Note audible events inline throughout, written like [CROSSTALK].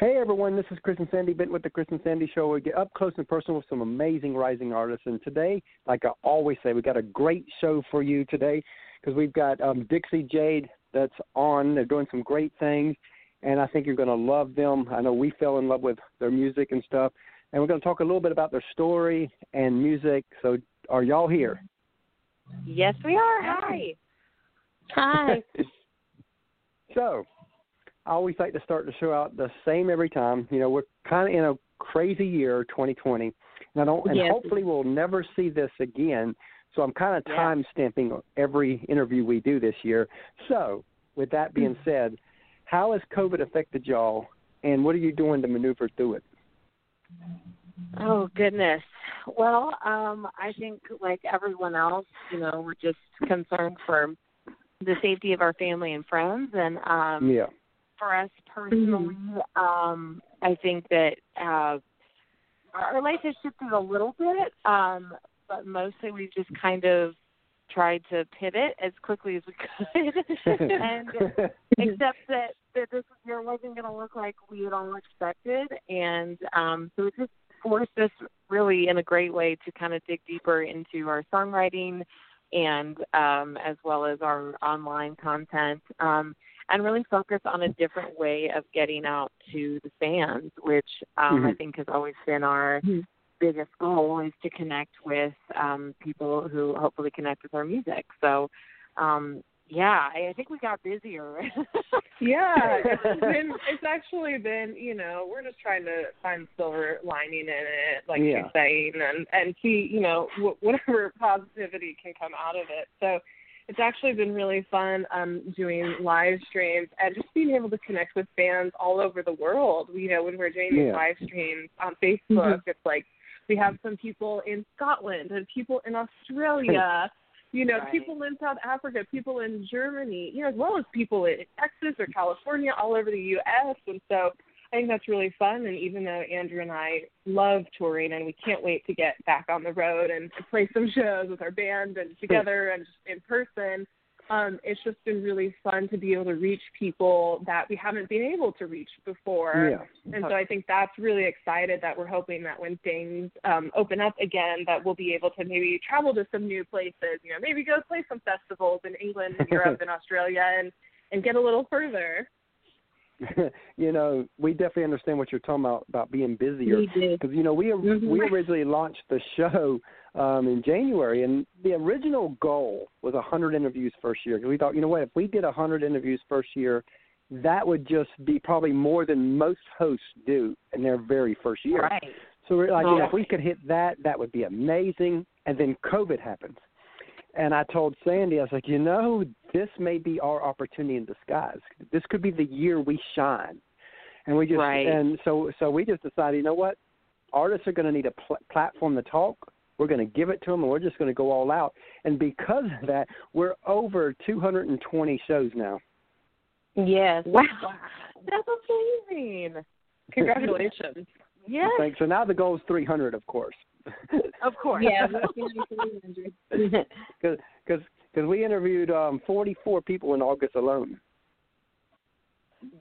Hey everyone, this is Chris and Sandy Bent with the Chris and Sandy Show. We get up close and personal with some amazing rising artists, and today, like I always say, we got a great show for you today because we've got um, Dixie Jade that's on. They're doing some great things, and I think you're going to love them. I know we fell in love with their music and stuff, and we're going to talk a little bit about their story and music. So, are y'all here? Yes, we are. Hi. Hi. [LAUGHS] so, I always like to start the show out the same every time. You know, we're kind of in a crazy year, 2020, and I don't, and Yes. hopefully we'll never see this again. So I'm kind of Yeah. time stamping every interview we do this year. So, with that being said, how has COVID affected y'all, and what are you doing to maneuver through it? Oh goodness. Well, um, I think like everyone else, you know, we're just concerned for the safety of our family and friends, and um, Yeah. For us personally, um, I think that uh, our our life has shifted a little bit, um, but mostly we've just kind of tried to pivot as quickly as we could, [LAUGHS] and [LAUGHS] except that that this year wasn't going to look like we had all expected, and um, so it just forced us really in a great way to kind of dig deeper into our songwriting and um, as well as our online content. Um, and really focus on a different way of getting out to the fans, which um, I Mhm. think has always been our biggest goal is to connect with um, people who hopefully connect with our music. So, um, yeah, I, I think we got busier. [LAUGHS] Yeah, it's been it's actually been, you know, we're just trying to find silver lining in it, like Yeah. you're saying, and and see, you know, wh- whatever positivity can come out of it. So it's actually been really fun um doing live streams and just being able to connect with fans all over the world. You know, when we're doing these Yeah. live streams on Facebook, it's like we have some people in Scotland and people in Australia. You know, Right. people in South Africa, people in Germany, you know, as well as people in Texas or California, all over the U.S. And so I think that's really fun. And even though Andrea and I love touring and we can't wait to get back on the road and to play some shows with our band and together and just in person, um, it's just been really fun to be able to reach people that we haven't been able to reach before. Yeah. And so I think that's really excited that we're hoping that when things um, open up again, that we'll be able to maybe travel to some new places. You know, maybe go play some festivals in England, and [LAUGHS] Europe, and Australia, and and get a little further. [LAUGHS] you know, we definitely understand what you're talking about about being busier. Because you know we we originally launched the show um, in January, and the original goal was hundred interviews first year. Because we thought, you know what, if we did hundred interviews first year, that would just be probably more than most hosts do in their very first year. Right. So we're like, you know, Oh. if we could hit that, that would be amazing. And then COVID happens. And I told Sandy, I was like, you know, this may be our opportunity in disguise. This could be the year we shine. And we just, Right. and so, so we just decided, you know what? Artists are going to need a pl- platform to talk. We're going to give it to them, and we're just going to go all out. And because of that, we're over 220 shows now. Yes. Wow. [LAUGHS] That's amazing. [LAUGHS] Congratulations. Yes. Thanks. So now the goal is 300, of course. [LAUGHS] Of course. Yeah. because because cuz we interviewed um 44 people in August alone.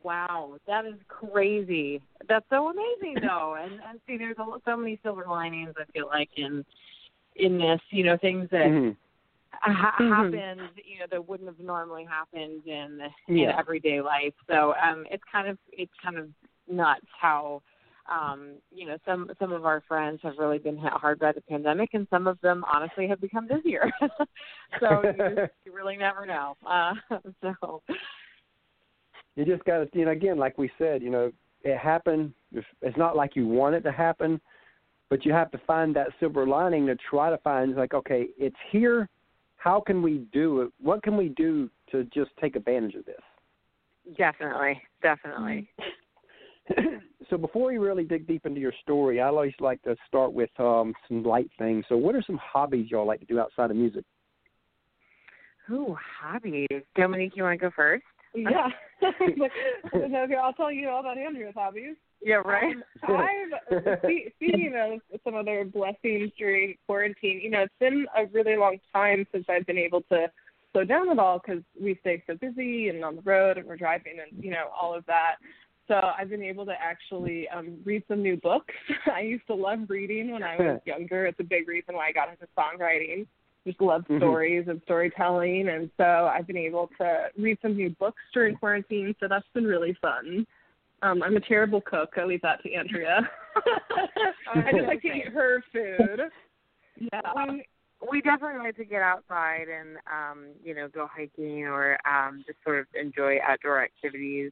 Wow, that is crazy. That's so amazing, [LAUGHS] though. And and see, there's a, so many silver linings. I feel like in in this, you know, things that Mhm. ha- Mhm. happened, you know, that wouldn't have normally happened in in Yeah. everyday life. So um, it's kind of it's kind of nuts how. Um, you know, some some of our friends have really been hit hard by the pandemic, and some of them honestly have become busier. [LAUGHS] so you, just, [LAUGHS] you really never know. Uh, [LAUGHS] so You just got to, you know, again, like we said, you know, it happened. It's, it's not like you want it to happen, but you have to find that silver lining to try to find, like, okay, it's here. How can we do it? What can we do to just take advantage of this? definitely, definitely. So before we really dig deep into your story, I always like to start with um, some light things. So, what are some hobbies y'all like to do outside of music? Ooh, hobbies. Dominique, you want to go first? Yeah. [LAUGHS] [LAUGHS] okay, I'll tell you all about Andrea's hobbies. Yeah, right. Um, I've [LAUGHS] spe- speaking of some other blessings during quarantine. You know, it's been a really long time since I've been able to slow down at all because we stay so busy and on the road and we're driving and you know all of that. So I've been able to actually um read some new books. [LAUGHS] I used to love reading when I was [LAUGHS] younger. It's a big reason why I got into songwriting. Just love Mhm. stories and storytelling, and so I've been able to read some new books during quarantine. So that's been really fun. Um, I'm a terrible cook. I leave that to Andrea. [LAUGHS] I just like to eat her food. Yeah. we we definitely like to get outside and um you know go hiking or um just sort of enjoy outdoor activities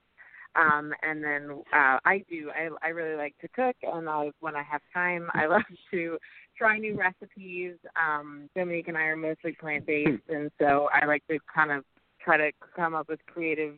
um and then uh i do i i really like to cook and i when i have time i [LAUGHS] love to try new recipes. Um dominique and i are mostly plant based and so i like to kind of try to come up with creative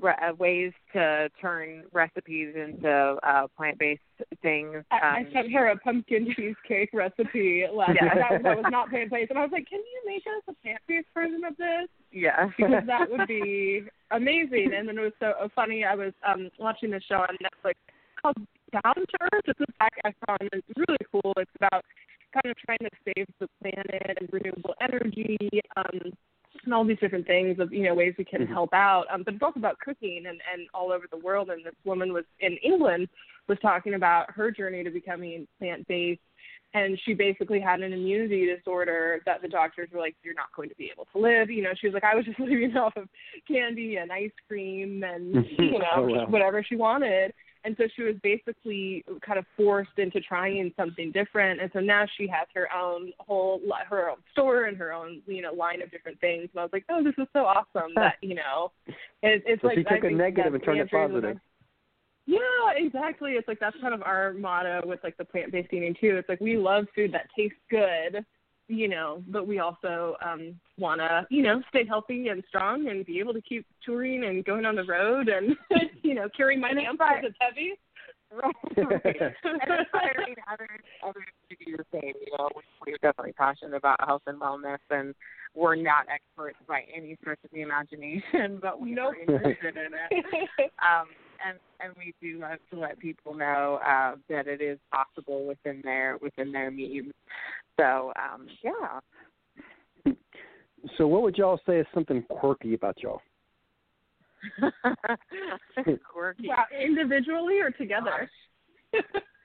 re- uh, ways to turn recipes into uh plant based things I, I um, sent her a pumpkin cheesecake recipe last Yeah. that, that was not [LAUGHS] plant based, and I was like, "Can you make us a plant based version of this?" yeah Because that would [LAUGHS] be amazing. And then it was so funny. I was um watching this show on Netflix called Down to Earth. It's Zac Efron. and It's really cool. It's about kind of trying to save the planet and renewable energy. Um, and all these different things of you know ways we can Mhm. help out. Um, but it's also about cooking and and all over the world. And this woman was in England was talking about her journey to becoming plant based. And she basically had an immunity disorder that the doctors were like, "You're not going to be able to live." You know, she was like, "I was just [LAUGHS] living off of candy and ice cream and [LAUGHS] you know Oh, wow. whatever she wanted." And so she was basically kind of forced into trying something different. And so now she has her own whole her own store and her own you know line of different things. And I was like, "Oh, this is so awesome that you know." It, it's So like she took I a negative and turned it positive. yeah, exactly. It's like that's kind of our motto with like the plant based eating too. It's like we love food that tastes good, you know, but we also um wanna, you know, stay healthy and strong and be able to keep touring and going on the road and [LAUGHS] you know, carrying my lamp because it's heavy. [LAUGHS] Right. and inspiring others, others to do the same. You know, we, we're definitely passionate about health and wellness, and we're not experts by any stretch of the imagination, [LAUGHS] but we Nope. are interested in it. Um, and and we do love to let people know uh, that it is possible within their within their means. So um, yeah. so, what would y'all say is something quirky about y'all? [LAUGHS] Quirky. wow, individually or together?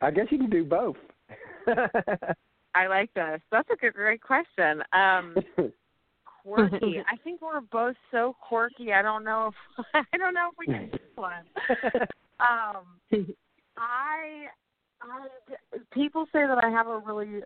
I guess you can do both. [LAUGHS] I like this. That's a good, great question. Um, quirky. [LAUGHS] I think we're both so quirky. I don't know if I don't know if we can do one. Um, I, I, people say that I have a really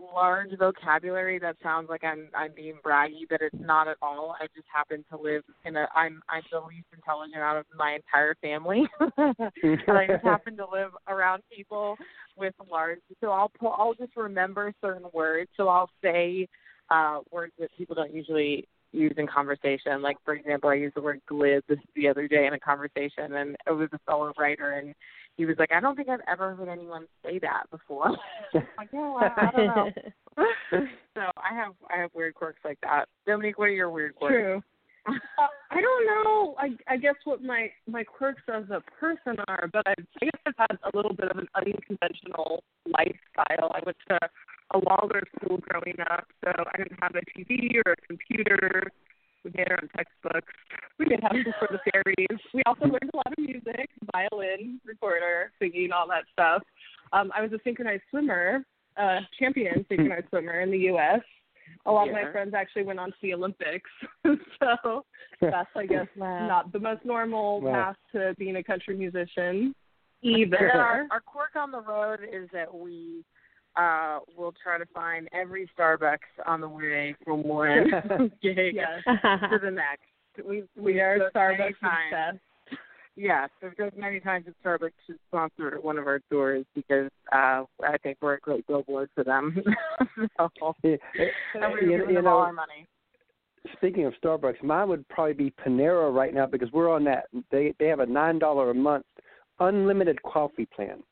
large vocabulary. That sounds like I'm I'm being braggy, but it's not at all. I just happen to live in a. I'm I'm the least intelligent out of my entire family. [LAUGHS] and I just happen to live around people with large. So I'll pull, I'll just remember certain words. So I'll say uh words that people don't usually use in conversation. Like for example, I used the word glib the other day in a conversation, and it was a fellow writer, and he was like, "I don't think I've ever heard anyone say that before." [LAUGHS] [LAUGHS] like, oh, I, I don't know. [LAUGHS] so I have I have weird quirks like that. Dominique, what are your weird quirks? True. Uh, I don't know. I I guess what my my quirks as a person are, but I, I guess I've had a little bit of an unconventional lifestyle. I went to a Waldorf school growing up, so I didn't have a TV or a computer. We made our own textbooks. We did have before the fairies. We also learned a lot of music, violin, recorder, singing, all that stuff. Um, I was a synchronized swimmer, uh, champion synchronized swimmer in the U.S. A lot of my friends actually went on to the Olympics, [LAUGHS] so that's I guess Wow. not the most normal Wow. path to being a country musician then our, either. our quirk on the road is that we uh will try to find every Starbucks on the way from one [LAUGHS] [LAUGHS] gig to the next. We we are goes Starbucks times. obsessed. Yes, we've goes many times that Starbucks should sponsor one of our tours because uh I think we're a great billboard for them. [LAUGHS] so, Yeah, and we're you, giving you them all our money. speaking of Starbucks, mine would probably be Panera right now because we're on that. They they have a nine dollar a month unlimited coffee plan.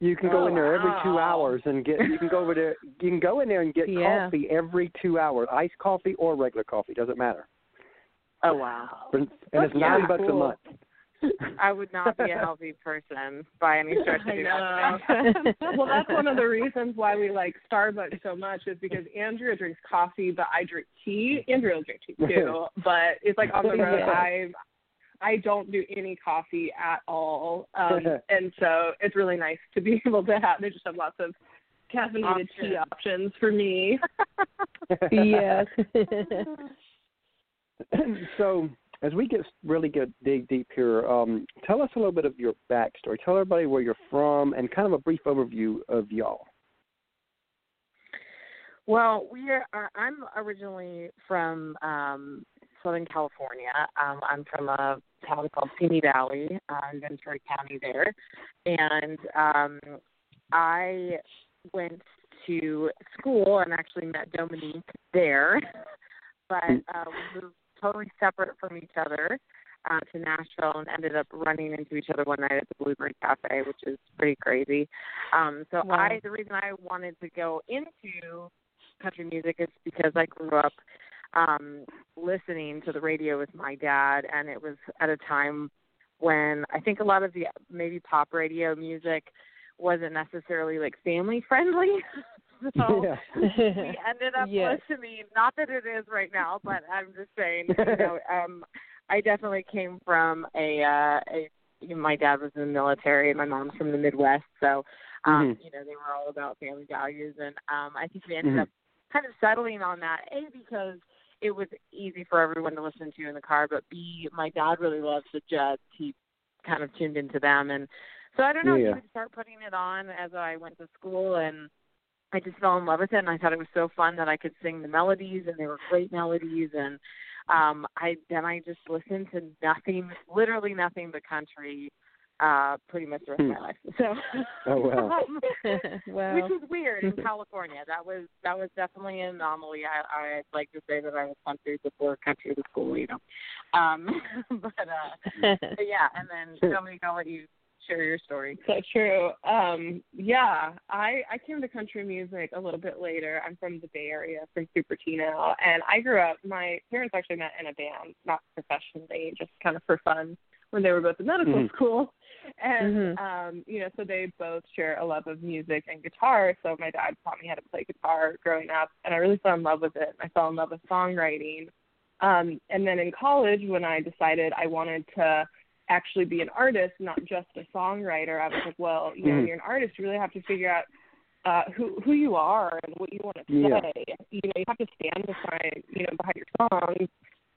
You can go Oh, in there every two hours and get. You can go over there. You can go in there and get [LAUGHS] Yeah. coffee every two hours, iced coffee or regular coffee, doesn't matter. Oh wow. But, and it's That's nine yeah, bucks a month. I would not be a healthy person by any stretch of I the know. imagination. well, that's one of the [LAUGHS] reasons why we like Starbucks so much is because Andrea drinks coffee, but I drink tea. Andrea will drink tea [LAUGHS] too, but it's like on the road. Yeah. I I don't do any coffee at all, um, [LAUGHS] and so it's really nice to be [LAUGHS] able to have. They just have lots of caffeinated Options. tea options for me. [LAUGHS] yes. so as we get really get dig deep here, um, tell us a little bit of your backstory. Tell everybody where you're from and kind of a brief overview of y'all. Well, we are. are- I'm originally from um, Southern California. Um, I'm from a town called Simi Valley, uh, in Ventura County there, and um, I went to school and actually met Dominique there, [LAUGHS] but uh, we moved totally separate from each other. Uh, to Nashville and ended up running into each other one night at the Bluebird Cafe, which is pretty crazy. Um, so Wow. I, the reason I wanted to go into country music is because I grew up um listening to the radio with my dad and it was at a time when I think a lot of the maybe pop radio music wasn't necessarily like family friendly. [LAUGHS] so yeah. we ended up Yes. listening not that it is right now, but I'm just saying, you [LAUGHS] know, um I definitely came from a uh a you know, my dad was in the military and my mom's from the Midwest, so um, Mhm. you know, they were all about family values and um I think we ended Mhm. up kind of settling on that, A because it was easy for everyone to listen to in the car, but B my dad really loves the Jets. He kind of tuned into them and so I don't know, Yeah. he would start putting it on as I went to school and I just fell in love with it and I thought it was so fun that I could sing the melodies and they were great melodies and um I then I just listened to nothing literally nothing but country uh pretty much the rest of my life. [LAUGHS] So Oh, wow. [LAUGHS] um, [LAUGHS] wow. which was weird in California. That was that was definitely an anomaly. I I'd like to say that I was country before country was cool, you know. Um but uh but yeah, and then Dominique, I'll let you share your story. So true. Um, yeah, I I came to country music a little bit later. I'm from the Bay Area, from Cupertino, and I grew up. My parents actually met in a band, not professionally, just kind of for fun, when they were both in medical Mhm. school. [LAUGHS] And Mhm. um, you know, so they both share a love of music and guitar. So my dad taught me how to play guitar growing up, and I really fell in love with it. I fell in love with songwriting. Um, and then in college, when I decided I wanted to actually be an artist, not just a songwriter, I was like, well, you know, Mhm. you're an artist, you really have to figure out uh who who you are and what you want to Yeah. say. You know, you have to stand behind you know, behind your songs.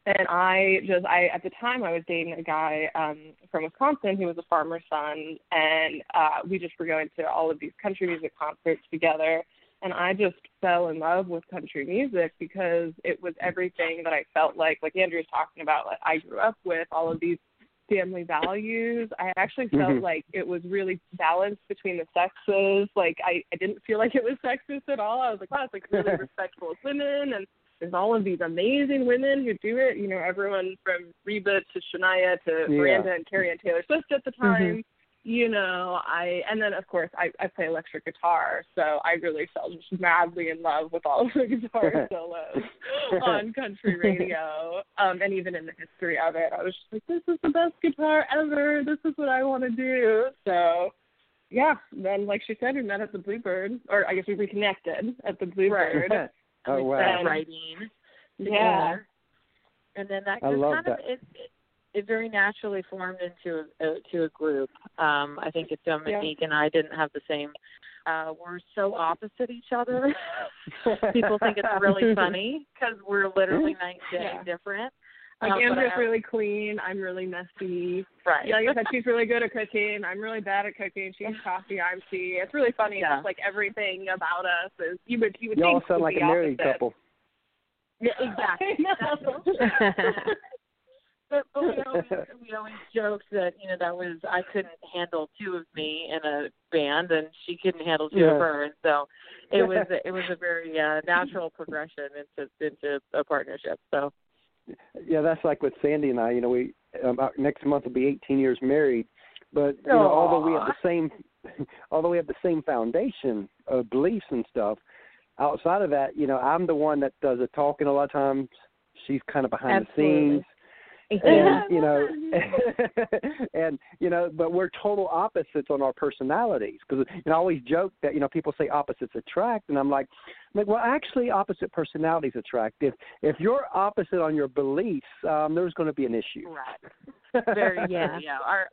And I just I at the time I was dating a guy um from Wisconsin who was a farmer's son and uh we just were going to all of these country music concerts together and I just fell in love with country music because it was everything that I felt like like Andrea's talking about like I grew up with all of these family values. I actually felt Mhm. like it was really balanced between the sexes. Like I, I didn't feel like it was sexist at all. I was like, wow, it's like really [LAUGHS] respectful of women and there's all of these amazing women who do it. You know, everyone from Reba to Shania to Yeah. Miranda and Carrie and Taylor Swift at the time. You know, I and then of course I, I play electric guitar, so I really fell just madly in love with all of the [LAUGHS] guitar [LAUGHS] solos on country radio. Um, and even in the history of it, I was just like, This is the best guitar ever, this is what I wanna do. So yeah, then like she said, we met at the Bluebird or I guess we reconnected at the Bluebird. [LAUGHS] oh we wow. started writing Yeah. And then that I just kind of that. it, it it very naturally formed into a, a to a group. Um, I think if Dominique and I didn't have the same uh we're so opposite each other. [LAUGHS] People think it's really [LAUGHS] funny because we're literally night and day Yeah. different. Like but Andrew's really clean, I'm really messy. right. Yeah, like I said, [LAUGHS] she's really good at cooking. I'm really bad at cooking. She's coffee, I'm tea. It's really funny. Yeah. It's like everything about us is you would you would Y'all think sound like be a married opposite. couple. Yeah, exactly. [LAUGHS] [LAUGHS] But, but we always we always joked that you know that was I couldn't handle two of me in a band and she couldn't handle two Yeah. of her and so it was it was a very uh, natural progression into into a partnership. So Yeah, that's like with Sandy and I. You know, we uh, next month will be 18 years married, but you know, although we have the same, [LAUGHS] although we have the same foundation of beliefs and stuff, outside of that, you know, I'm the one that does the talking a lot of times. She's kind of behind Absolutely. the scenes, and you. know [LAUGHS] [LAUGHS] and you know but we're total opposites on our personalities because you know, I always joke that you know people say opposites attract and I'm like I'm like well actually opposite personalities attract. If if you're opposite on your beliefs um there's going to be an issue. Right. Very [LAUGHS] yeah. Yeah. Our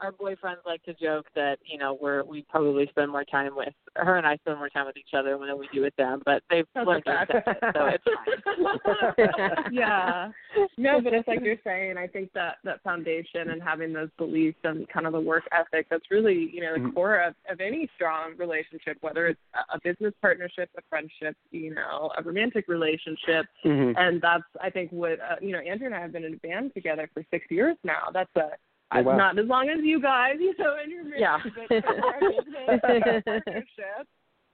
our boyfriends like to joke that you know we're we probably spend more time with her and I spend more time with each other than we do with them, but they've That's learned to accept it, so it's [LAUGHS] fine. yeah. [LAUGHS] No, but it's like you're saying, I think that that foundation and having those beliefs and kind of the work ethic that's really, you know, the Mhm. core of, of any strong relationship, whether it's a- a business partnership, a friendship, you know, a romantic relationship. Mhm. And that's I think what uh, you know, Andrea and I have been in a band together for six years now. That's a Oh, wow. not as long as you guys, you know, in your marriage, Yeah. but for a business and a partnership,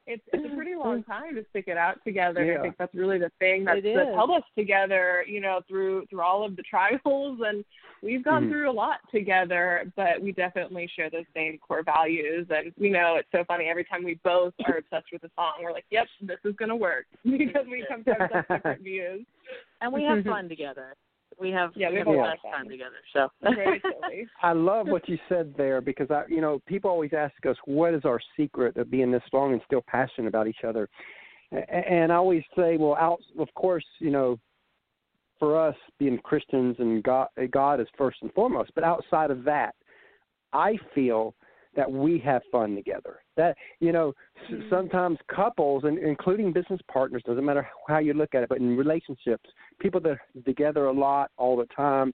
it's it's a pretty long [LAUGHS] time to stick it out together. Yeah. I think that's really the thing that's, It that's held us together, you know, through through all of the trials and we've gone Mhm. through a lot together, but we definitely share those same core values and you know, it's so funny every time we both are obsessed with a song, we're like, Yep, this is gonna work [LAUGHS] because we come from such different [LAUGHS] views. and we have fun together. We have Yeah, we we have have a the lot of best time together. So. [LAUGHS] I love what you said there because I, you know, people always ask us what is our secret of being this strong and still passionate about each other, A- and I always say, well, out, of course, you know, for us being Christians and God, God is first and foremost, but outside of that, I feel that we have fun together. That you know, s- sometimes couples and including business partners doesn't matter how you look at it, but in relationships, people that are together a lot all the time,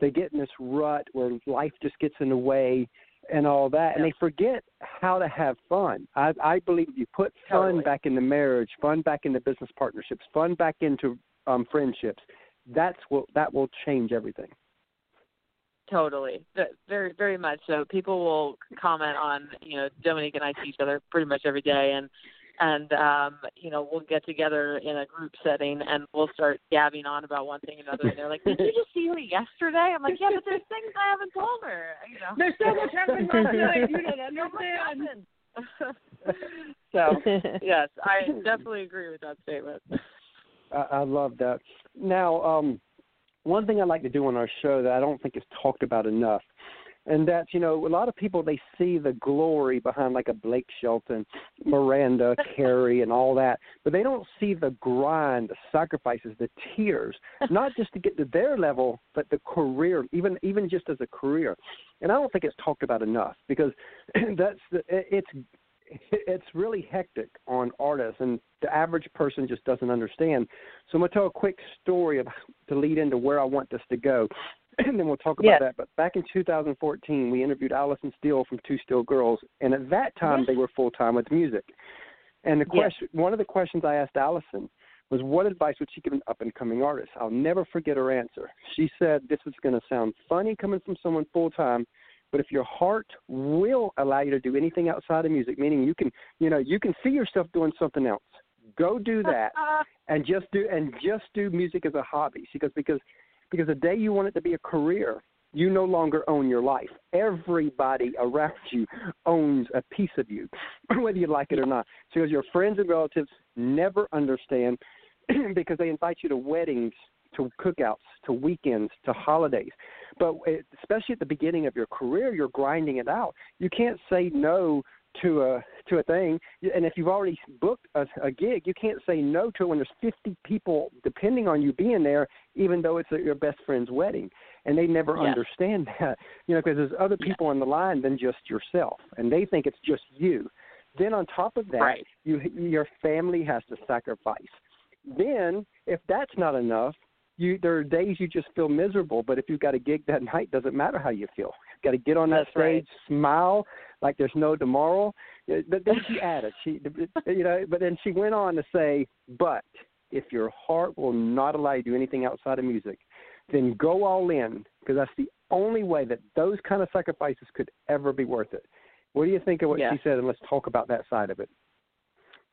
they get in this rut where life just gets in the way and all that, and they forget how to have fun. I, I believe if you put fun Totally. back into marriage, fun back into business partnerships, fun back into um, friendships, that's what that will change everything. Totally, very very much so. People will comment on you know Dominique and I see each other pretty much every day, and and um, you know we'll get together in a group setting and we'll start gabbing on about one thing or another. And they're like, "Did you just see her yesterday?" I'm like, "Yeah, but there's things I haven't told her." You know, There's so much happening last night, you don't So [LAUGHS] much understand. happened. [LAUGHS] so yes, I definitely agree with that statement. I, I love that. Now, um, one thing I like to do on our show that I don't think is talked about enough, and that's you know a lot of people they see the glory behind like a Blake Shelton, Miranda, [LAUGHS] Carrie, and all that, but they don't see the grind, the sacrifices, the tears, not just to get to their level, but the career, even even just as a career. And I don't think it's talked about enough because [CLEARS THROAT] that's the, it's it's really hectic on artists, and the average person just doesn't understand. So I'm gonna tell a quick story of, to lead into where I want this to go, [CLEARS THROAT] and then we'll talk about Yes. that. But back in 2014, we interviewed Allison Steele from Two Still Girls, and at that time they were full time with music. And the Yes. question, one of the questions I asked Allison was, "What advice would she give an up and coming artist?" I'll never forget her answer. She said, "This is going to sound funny coming from someone full time." But if your heart will allow you to do anything outside of music, meaning you can, you know, you can see yourself doing something else, go do that [LAUGHS] and just do and just do music as a hobby. Goes because because the day you want it to be a career, you no longer own your life. Everybody around you owns a piece of you, [SNIFFS] whether you like it or not. Goes, your friends and relatives never understand [CLEARS THROAT] because they invite you to weddings, to cookouts, to weekends, to holidays. But especially at the beginning of your career, you're grinding it out. You can't say no to a to a thing, and if you've already booked a, a gig, you can't say no to it when there's 50 people depending on you being there, even though it's your best friend's wedding, and they never Yes. understand [LAUGHS] that, you know, because there's other people on the line than just yourself, and they think it's just you. Then on top of that, Right. you your family has to sacrifice. Then, if that's not enough, you there are days you just feel miserable. But if you've got a gig that night, doesn't matter how you feel. You've got to get on that That's right. stage, smile like there's no tomorrow. But then she [LAUGHS] added, she you know, but then she went on to say, but if your heart will not allow you to do anything outside of music, then go all in because that's the only way that those kind of sacrifices could ever be worth it. What do you think of what Yeah. she said? And let's talk about that side of it.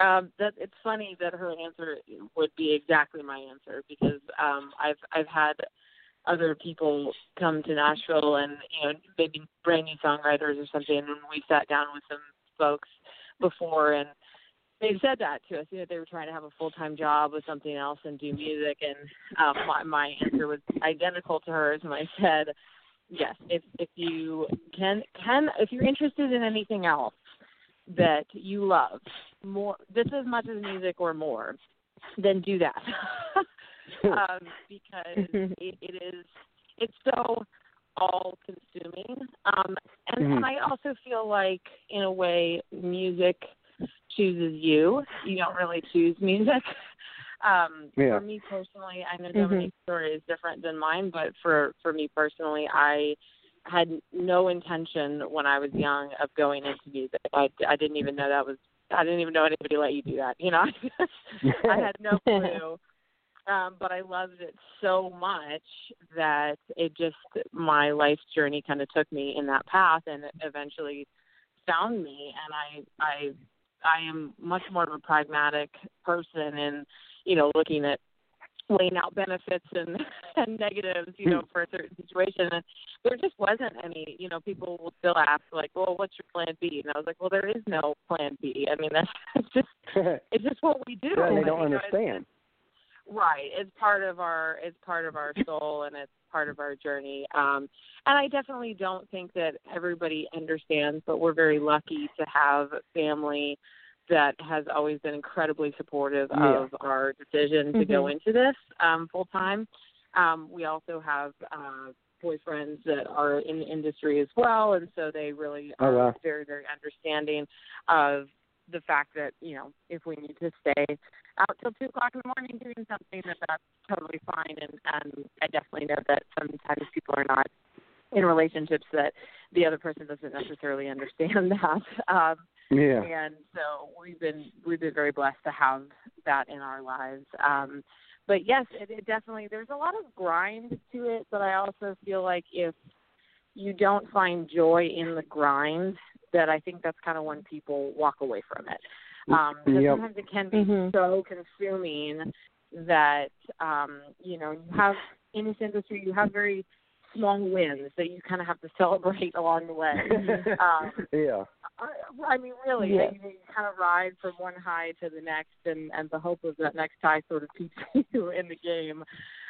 Um, that it's funny that her answer would be exactly my answer because um, I've I've had other people come to Nashville and you know maybe brand new songwriters or something, and we sat down with some folks before, and they said that to us. You know, they were trying to have a full time job with something else and do music, and um, my, my answer was identical to hers, and I said, yes, if if you can can if you're interested in anything else that you love more, just as much as music or more, then do that, [LAUGHS] um, because [LAUGHS] it, it is it's so all consuming. Um, and, Mhm. and I also feel like, in a way, music chooses you. You don't really choose music. [LAUGHS] Um, Yeah. For me personally, I know Mhm. Dominique's story is different than mine, but for for me personally, I had no intention when I was young of going into music. I I didn't even know that was. I didn't even know anybody let you do that. You know, [LAUGHS] I had no [LAUGHS] clue. Um, but I loved it so much that it just my life journey kind of took me in that path, and it eventually found me. And I I I am much more of a pragmatic person, and you know, looking at weighing out benefits and [LAUGHS] and negatives, you know, for a certain situation. And there just wasn't any. You know, people will still ask like, "Well, what's your plan B?" And I was like, "Well, there is no plan B. I mean, [LAUGHS] that's just [LAUGHS] it's just what we do. yeah, they Like, don't you know, it's- understand. Right. It's part of our it's part of our soul and it's part of our journey. Um and I definitely don't think that everybody understands, but we're very lucky to have family that has always been incredibly supportive Yeah. of our decision to go Mhm. into this um full time. Um we also have uh boyfriends that are in the industry as well and so they really Oh, are wow. very, very understanding of the fact that, you know, if we need to stay out till two o'clock in the morning doing something that that's totally fine and and I definitely know that sometimes people are not in relationships that the other person doesn't necessarily understand [LAUGHS] that. Um Yeah. and so we've been we've been very blessed to have that in our lives. Um but yes, it, it definitely there's a lot of grind to it, but I also feel like if you don't find joy in the grind, that I think that's kind of when people walk away from it. Um, because Yep. sometimes it can be Mhm. so consuming that um, you know you have in this industry you have very small wins that you kind of have to celebrate [LAUGHS] along the way. um, [LAUGHS] yeah. I, I mean, really, Yeah. you, you kind of ride from one high to the next, and and the hope of that next high sort of [LAUGHS] keeps you in the game,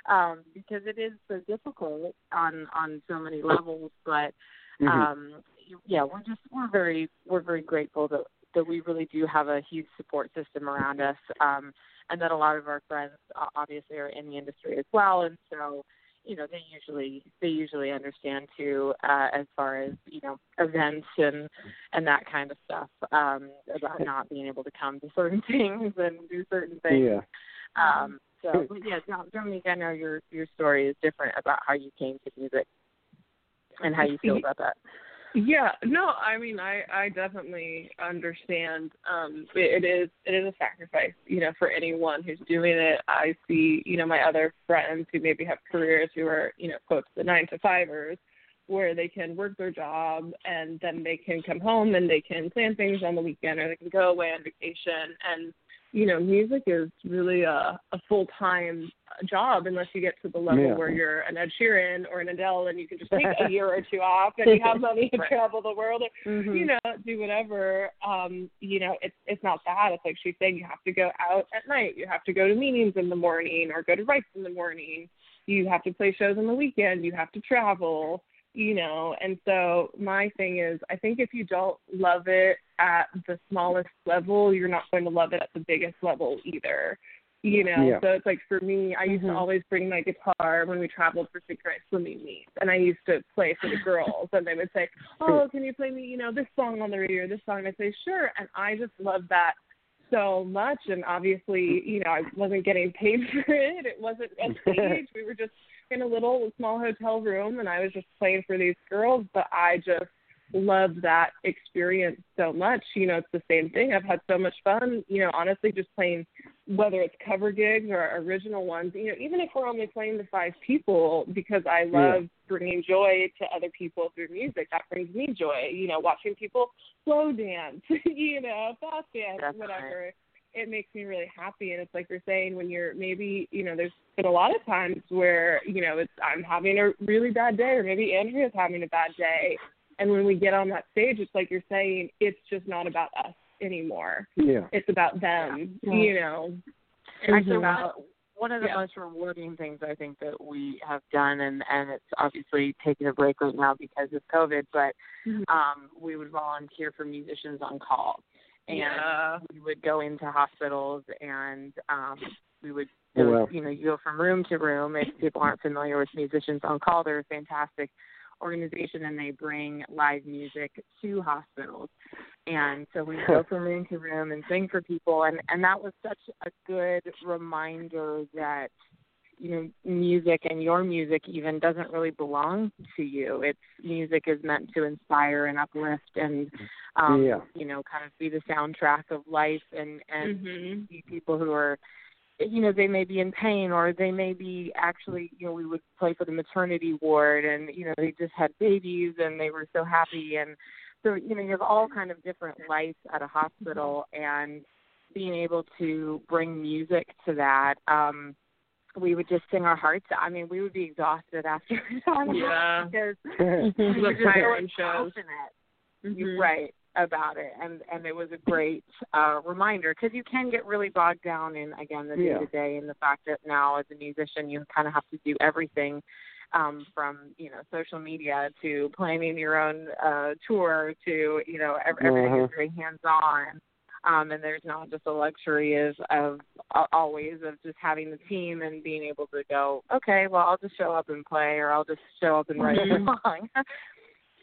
um, because it is so difficult on on so many levels. But Mhm. um, yeah, we're just we're very we're very grateful that that we really do have a huge support system around us, um, and that a lot of our friends uh, obviously are in the industry as well, and so you know they usually they usually understand too uh, as far as you know events and and that kind of stuff um, about not being able to come to certain [LAUGHS] things and do certain things. Yeah. Um, so, [LAUGHS] but yeah, Dom- Dominique, I know your your story is different about how you came to music and how you feel about that. Yeah, no, I mean, I I definitely understand. Um, it, it is it is a sacrifice, you know, for anyone who's doing it. I see, you know, my other friends who maybe have careers who are, you know, quote the nine to fivers, where they can work their job and then they can come home and they can plan things on the weekend or they can go away on vacation and you know, music is really a, a full time job unless you get to the level Yeah. where you're an Ed Sheeran or an Adele and you can just take a year or two [LAUGHS] off and you have [LAUGHS] money to travel the world or Mhm. you know, do whatever. Um, you know, it's it's not that. It's like she's saying you have to go out at night, you have to go to meetings in the morning or go to rights in the morning, you have to play shows on the weekend, you have to travel, you know, and so my thing is I think if you don't love it at the smallest level, you're not going to love it at the biggest level either. You know, Yeah. so it's like for me, I used Mhm. to always bring my guitar when we traveled for synchronized swimming meets, and I used to play for the girls, and they would say, "Oh, can you play me, you know, this song on the radio, or this song?" And I'd say, "Sure," and I just loved that so much. And obviously, you know, I wasn't getting paid [LAUGHS] for it. It wasn't a stage. [LAUGHS] we were just in a little small hotel room, and I was just playing for these girls. But I just loved that experience so much. You know, it's the same thing. I've had so much fun. You know, honestly, just playing whether it's cover gigs or original ones. You know, even if we're only playing to five people, because I love bringing joy to other people through music. That brings me joy. You know, watching people slow dance. [LAUGHS] you know, fast dance, Definitely. whatever. It makes me really happy, and it's like you're saying when you're maybe you know there's been a lot of times where you know it's I'm having a really bad day, or maybe Andrea's having a bad day, And when we get on that stage, it's like you're saying, it's just not about us anymore. Yeah. It's about them, Yeah. you know. Actually, It's about one, one of the yeah. most rewarding things I think that we have done, and and it's obviously taking a break right now because of COVID, but Mhm. um, we would volunteer for musicians on call, and Yeah. we would go into hospitals and um, we would. Oh, wow. You know, you go from room to room. If people aren't familiar with musicians on call, they're a fantastic organization, and they bring live music to hospitals. And so we go [LAUGHS] from room to room and sing for people, and and that was such a good reminder that you know music and your music even doesn't really belong to you. It's music is meant to inspire and uplift and um Yeah. you know kind of be the soundtrack of life and and Mhm. see people who are you know they may be in pain or they may be actually you know we would play for the maternity ward and you know they just had babies and they were so happy and so you know you have all kind of different lives at a hospital and being able to bring music to that um we would just sing our hearts out. I mean, we would be exhausted after [LAUGHS] that Yeah. because [LAUGHS] The we were just so tiring shows. passionate Mhm. you're right about it and and it was a great uh reminder because you can get really bogged down in again the day to day and the fact that now as a musician you kind of have to do everything um from you know social media to planning your own uh tour to you know ev- everything is Mhm. very hands on um and there's not just a luxury of of uh, always of just having the team and being able to go okay well I'll just show up and play or I'll just show up and write a Mhm. song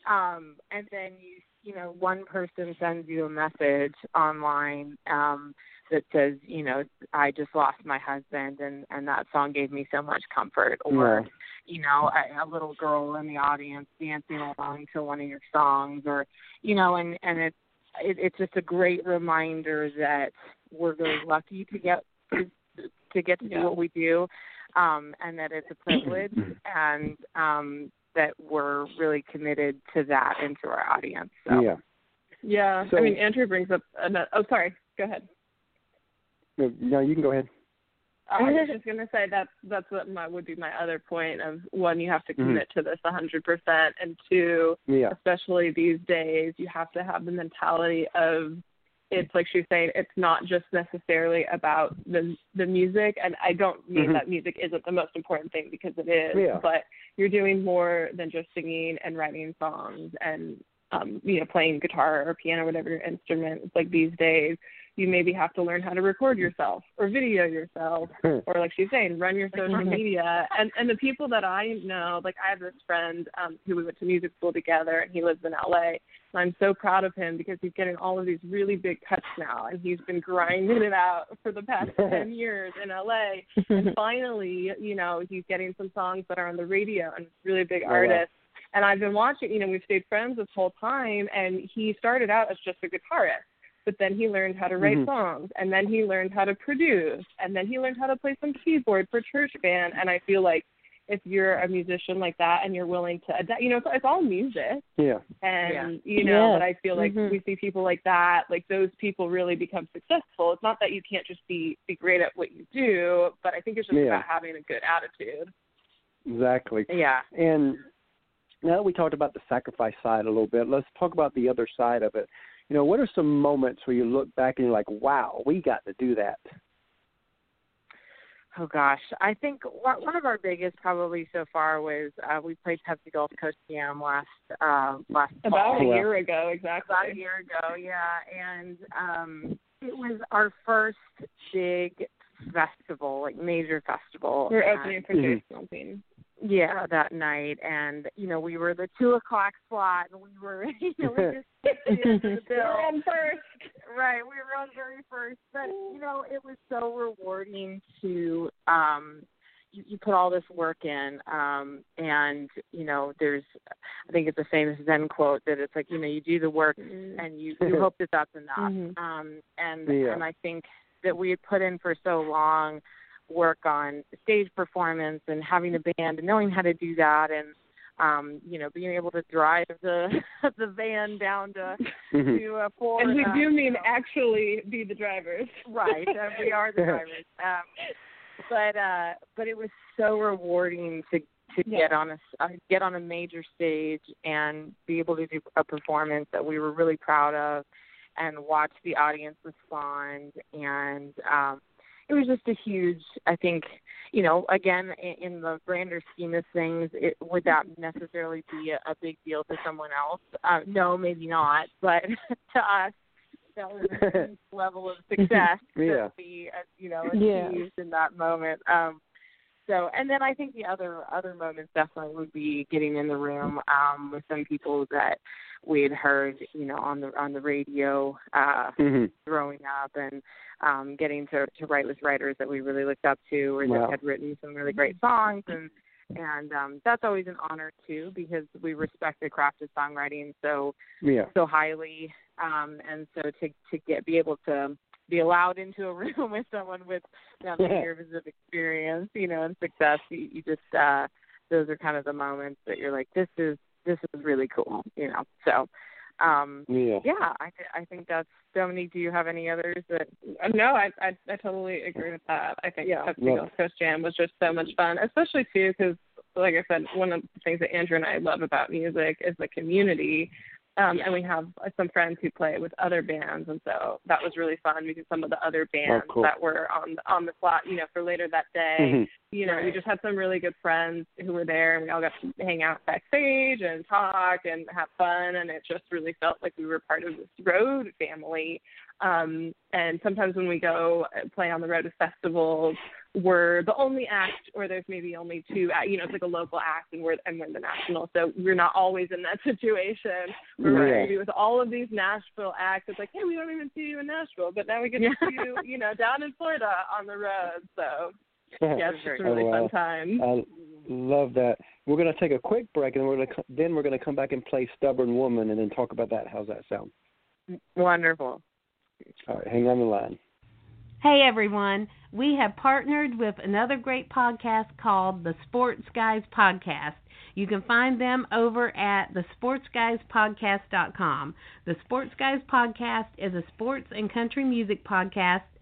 um and then you you know one person sends you a message online um that says you know i just lost my husband and and that song gave me so much comfort or Yeah. you know a, a little girl in the audience dancing along to one of your songs or you know and and it's it, it's just a great reminder that we're really lucky to get to, to get to Yeah. do what we do um and that it's a privilege and um that we're really committed to that and to our audience so Yeah. Yeah. So- I mean, Andrea brings up another. Oh, sorry. Go ahead. No, No, you can go ahead. I was [LAUGHS] just gonna say that's that's what my would be my other point of one you have to commit to this a hundred percent and two Yeah. especially these days you have to have the mentality of it's like she's saying it's not just necessarily about the the music and I don't mean Mhm. that music isn't the most important thing because it is Yeah. but you're doing more than just singing and writing songs and um you know playing guitar or piano whatever your instrument it's like these days you maybe have to learn how to record yourself or video yourself or like she's saying, run your social media. And and the people that I know, like I have this friend um who we went to music school together and he lives in LA. And I'm so proud of him because he's getting all of these really big cuts now and he's been grinding it out for the past [LAUGHS] ten years in LA. And [LAUGHS] finally, you know, he's getting some songs that are on the radio and really big Oh, wow. artists. And I've been watching, you know, we've stayed friends this whole time and he started out as just a guitarist but then he learned how to write Mhm. songs and then he learned how to produce and then he learned how to play some keyboard for church band and i feel like if you're a musician like that and you're willing to adapt you know it's, it's all music Yeah. and you know Yeah. but i feel like Mhm. we see people like that like those people really become successful it's not that you can't just be be great at what you do but i think it's just Yeah. about having a good attitude Exactly. yeah And now that we talked about the sacrifice side a little bit, let's talk about the other side of it. You know, what are some moments where you look back and you're like, wow, we got to do that? Oh gosh, I think one one of our biggest probably so far was uh, we played Pepsi Gulf Coast Jam last uh, last about fall. a year ago exactly about a year ago, yeah, and um, it was our first big festival, like major festival. we're opening for Mhm. Jay Smoking. Yeah, that night, and you know we were the two o'clock slot, and we were, [LAUGHS] you know, we just hit the end of the bill. We're on first. right we were on very first but you know it was so rewarding to um you, you put all this work in um and you know there's i think it's a famous zen quote that it's like you know you do the work and you you hope that that's enough Mhm. um and Yeah. and i think that we had put in for so long work on stage performance and having a band and knowing how to do that and um you know being able to drive the [LAUGHS] the van down to Mhm. to uh, for And we do you mean know, actually be the drivers. right uh, we are the drivers [LAUGHS] um but uh but it was so rewarding to to Yeah. get on a uh, get on a major stage and be able to do a performance that we were really proud of and watch the audience respond and um it was just a huge i think you know again in, in the grander scheme of things it would that necessarily be a, a big deal to someone else uh, no maybe not but [LAUGHS] to us that was a [LAUGHS] huge level of success Yeah. to be uh, you know Yeah. achieved in that moment um so and then I think the other other moments definitely would be getting in the room um with some people that we had heard, you know, on the on the radio uh hmm growing up and um getting to to write with writers that we really looked up to or Wow. that had written some really great songs and and um that's always an honor too because we respect the craft of songwriting so Yeah. so highly um and so to to get be able to be allowed into a [LAUGHS] room with someone with that many Yeah. years of experience you know and success you, you just uh those are kind of the moments that you're like this is this is really cool you know so um Yeah. yeah i th- i think that's dominique do you have any others that Uh, No, I, I I totally agree with that. I think Yeah. Pepsi Yeah. Gulf Coast Jam was just so much fun, especially too because, like I said, one of the things that Andrea and I love about music is the community. Um, And we have uh, some friends who play with other bands, and so that was really fun because some of the other bands Oh, cool. that were on on the slot, you know, for later that day, Mhm. you know, we just had some really good friends who were there, and we all got to hang out backstage and talk and have fun, and it just really felt like we were part of this road family. Um, and sometimes when we go uh, play on the road with festivals, we're the only act, or there's maybe only two. act- You know, it's like a local act, and we're and we're the national. So we're not always in that [LAUGHS] situation. We're Yeah. with all of these Nashville acts. It's like, hey, we don't even see you in Nashville, but now we get to see you, you know, down in Florida on the road. So [LAUGHS] yeah, it's just a Oh, really wow. fun time. I love that. We're going to take a quick break, and we're to then we're going to come back and play "Stubborn Woman" and then talk about that. How's that sound? wonderful All right, hang on the line. Hey everyone, we have partnered with another great podcast called the Sports Guys Podcast. You can find them over at thesportsguyspodcast.com. The Sports Guys Podcast is a sports and country music podcast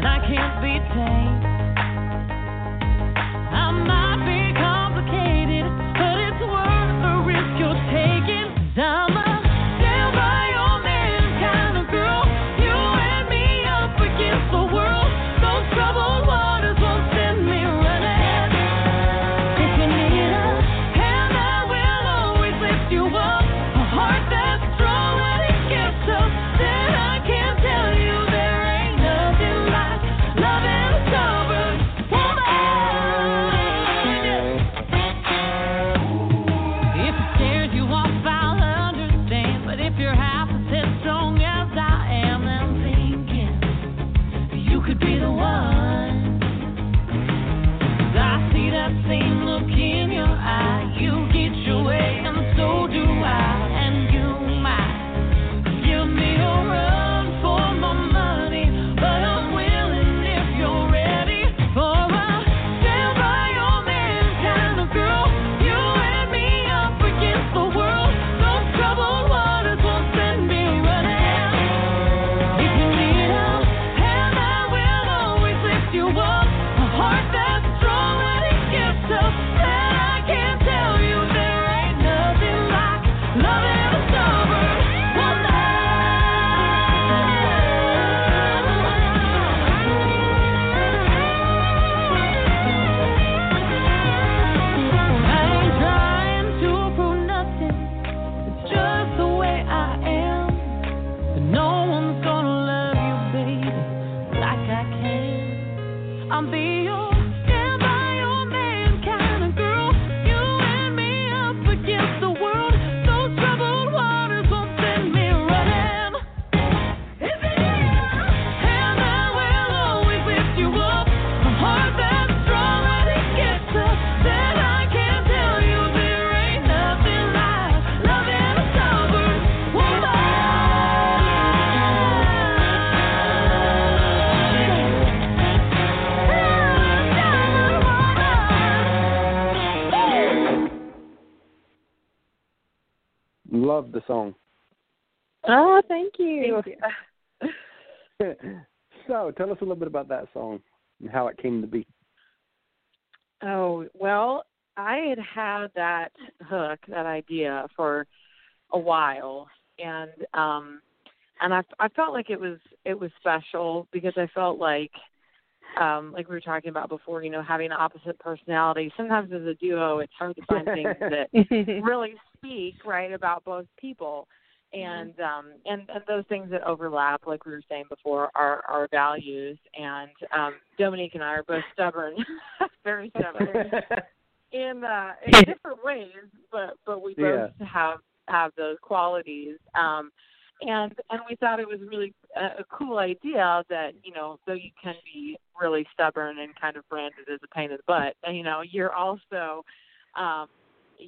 And I can't be tamed. Song. Oh, thank you. [LAUGHS] [LAUGHS] so, tell us a little bit about that song and how it came to be. Oh, well, I had had that hook, that idea for a while and um and I I felt like it was it was special because I felt like um like we were talking about before, you know, having opposite personality. Sometimes as a duo it's hard to find things [LAUGHS] that really speak right about both people. And um and and those things that overlap like we were saying before are our values. And um Dominique and I are both stubborn [LAUGHS] very stubborn [LAUGHS] in uh in different ways but but we both have have those qualities. Um and and we thought it was really a, a cool idea that you know though you can be really stubborn and kind of branded as a pain in the butt you know you're also um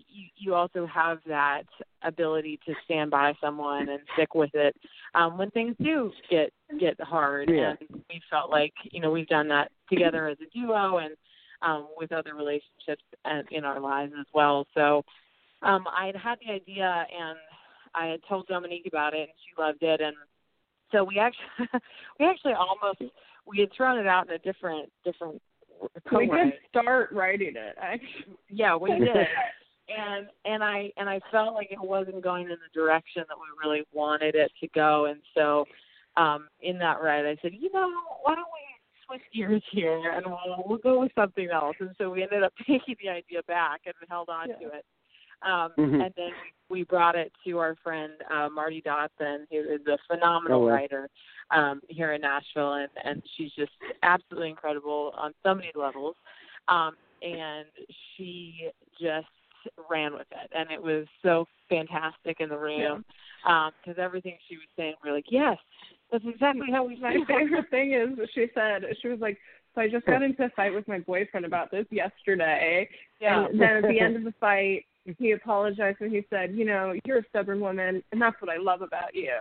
you you also have that ability to stand by someone and stick with it um when things do get get hard Yeah. and we felt like you know we've done that together as a duo and um with other relationships and in our lives as well so um I had had the idea and I had told Dominique about it and she loved it and so we actually [LAUGHS] we actually almost we had thrown it out in a different different we co-write did start writing it actually. yeah, we [LAUGHS] did. And and I and I felt like it wasn't going in the direction that we really wanted it to go and so um in that ride I said, you know, why don't we switch gears here and we'll we'll go with something else and so we ended up [LAUGHS] taking the idea back and held on Yeah. to it. Um Mhm. and then we brought it to our friend uh Marty Dotson who is a phenomenal Oh, wow. writer um here in Nashville and and she's just absolutely incredible on so many levels. Um and she just ran with it and it was so fantastic in the room um, because everything she was saying we are like yes that's exactly how we My [LAUGHS] feel favorite thing is she said. She was like, "So I just got into a fight with my boyfriend about this yesterday, yeah. and then at the end of the [LAUGHS] fight, he apologized and he said, you know, you're a stubborn woman, and that's what I love about you."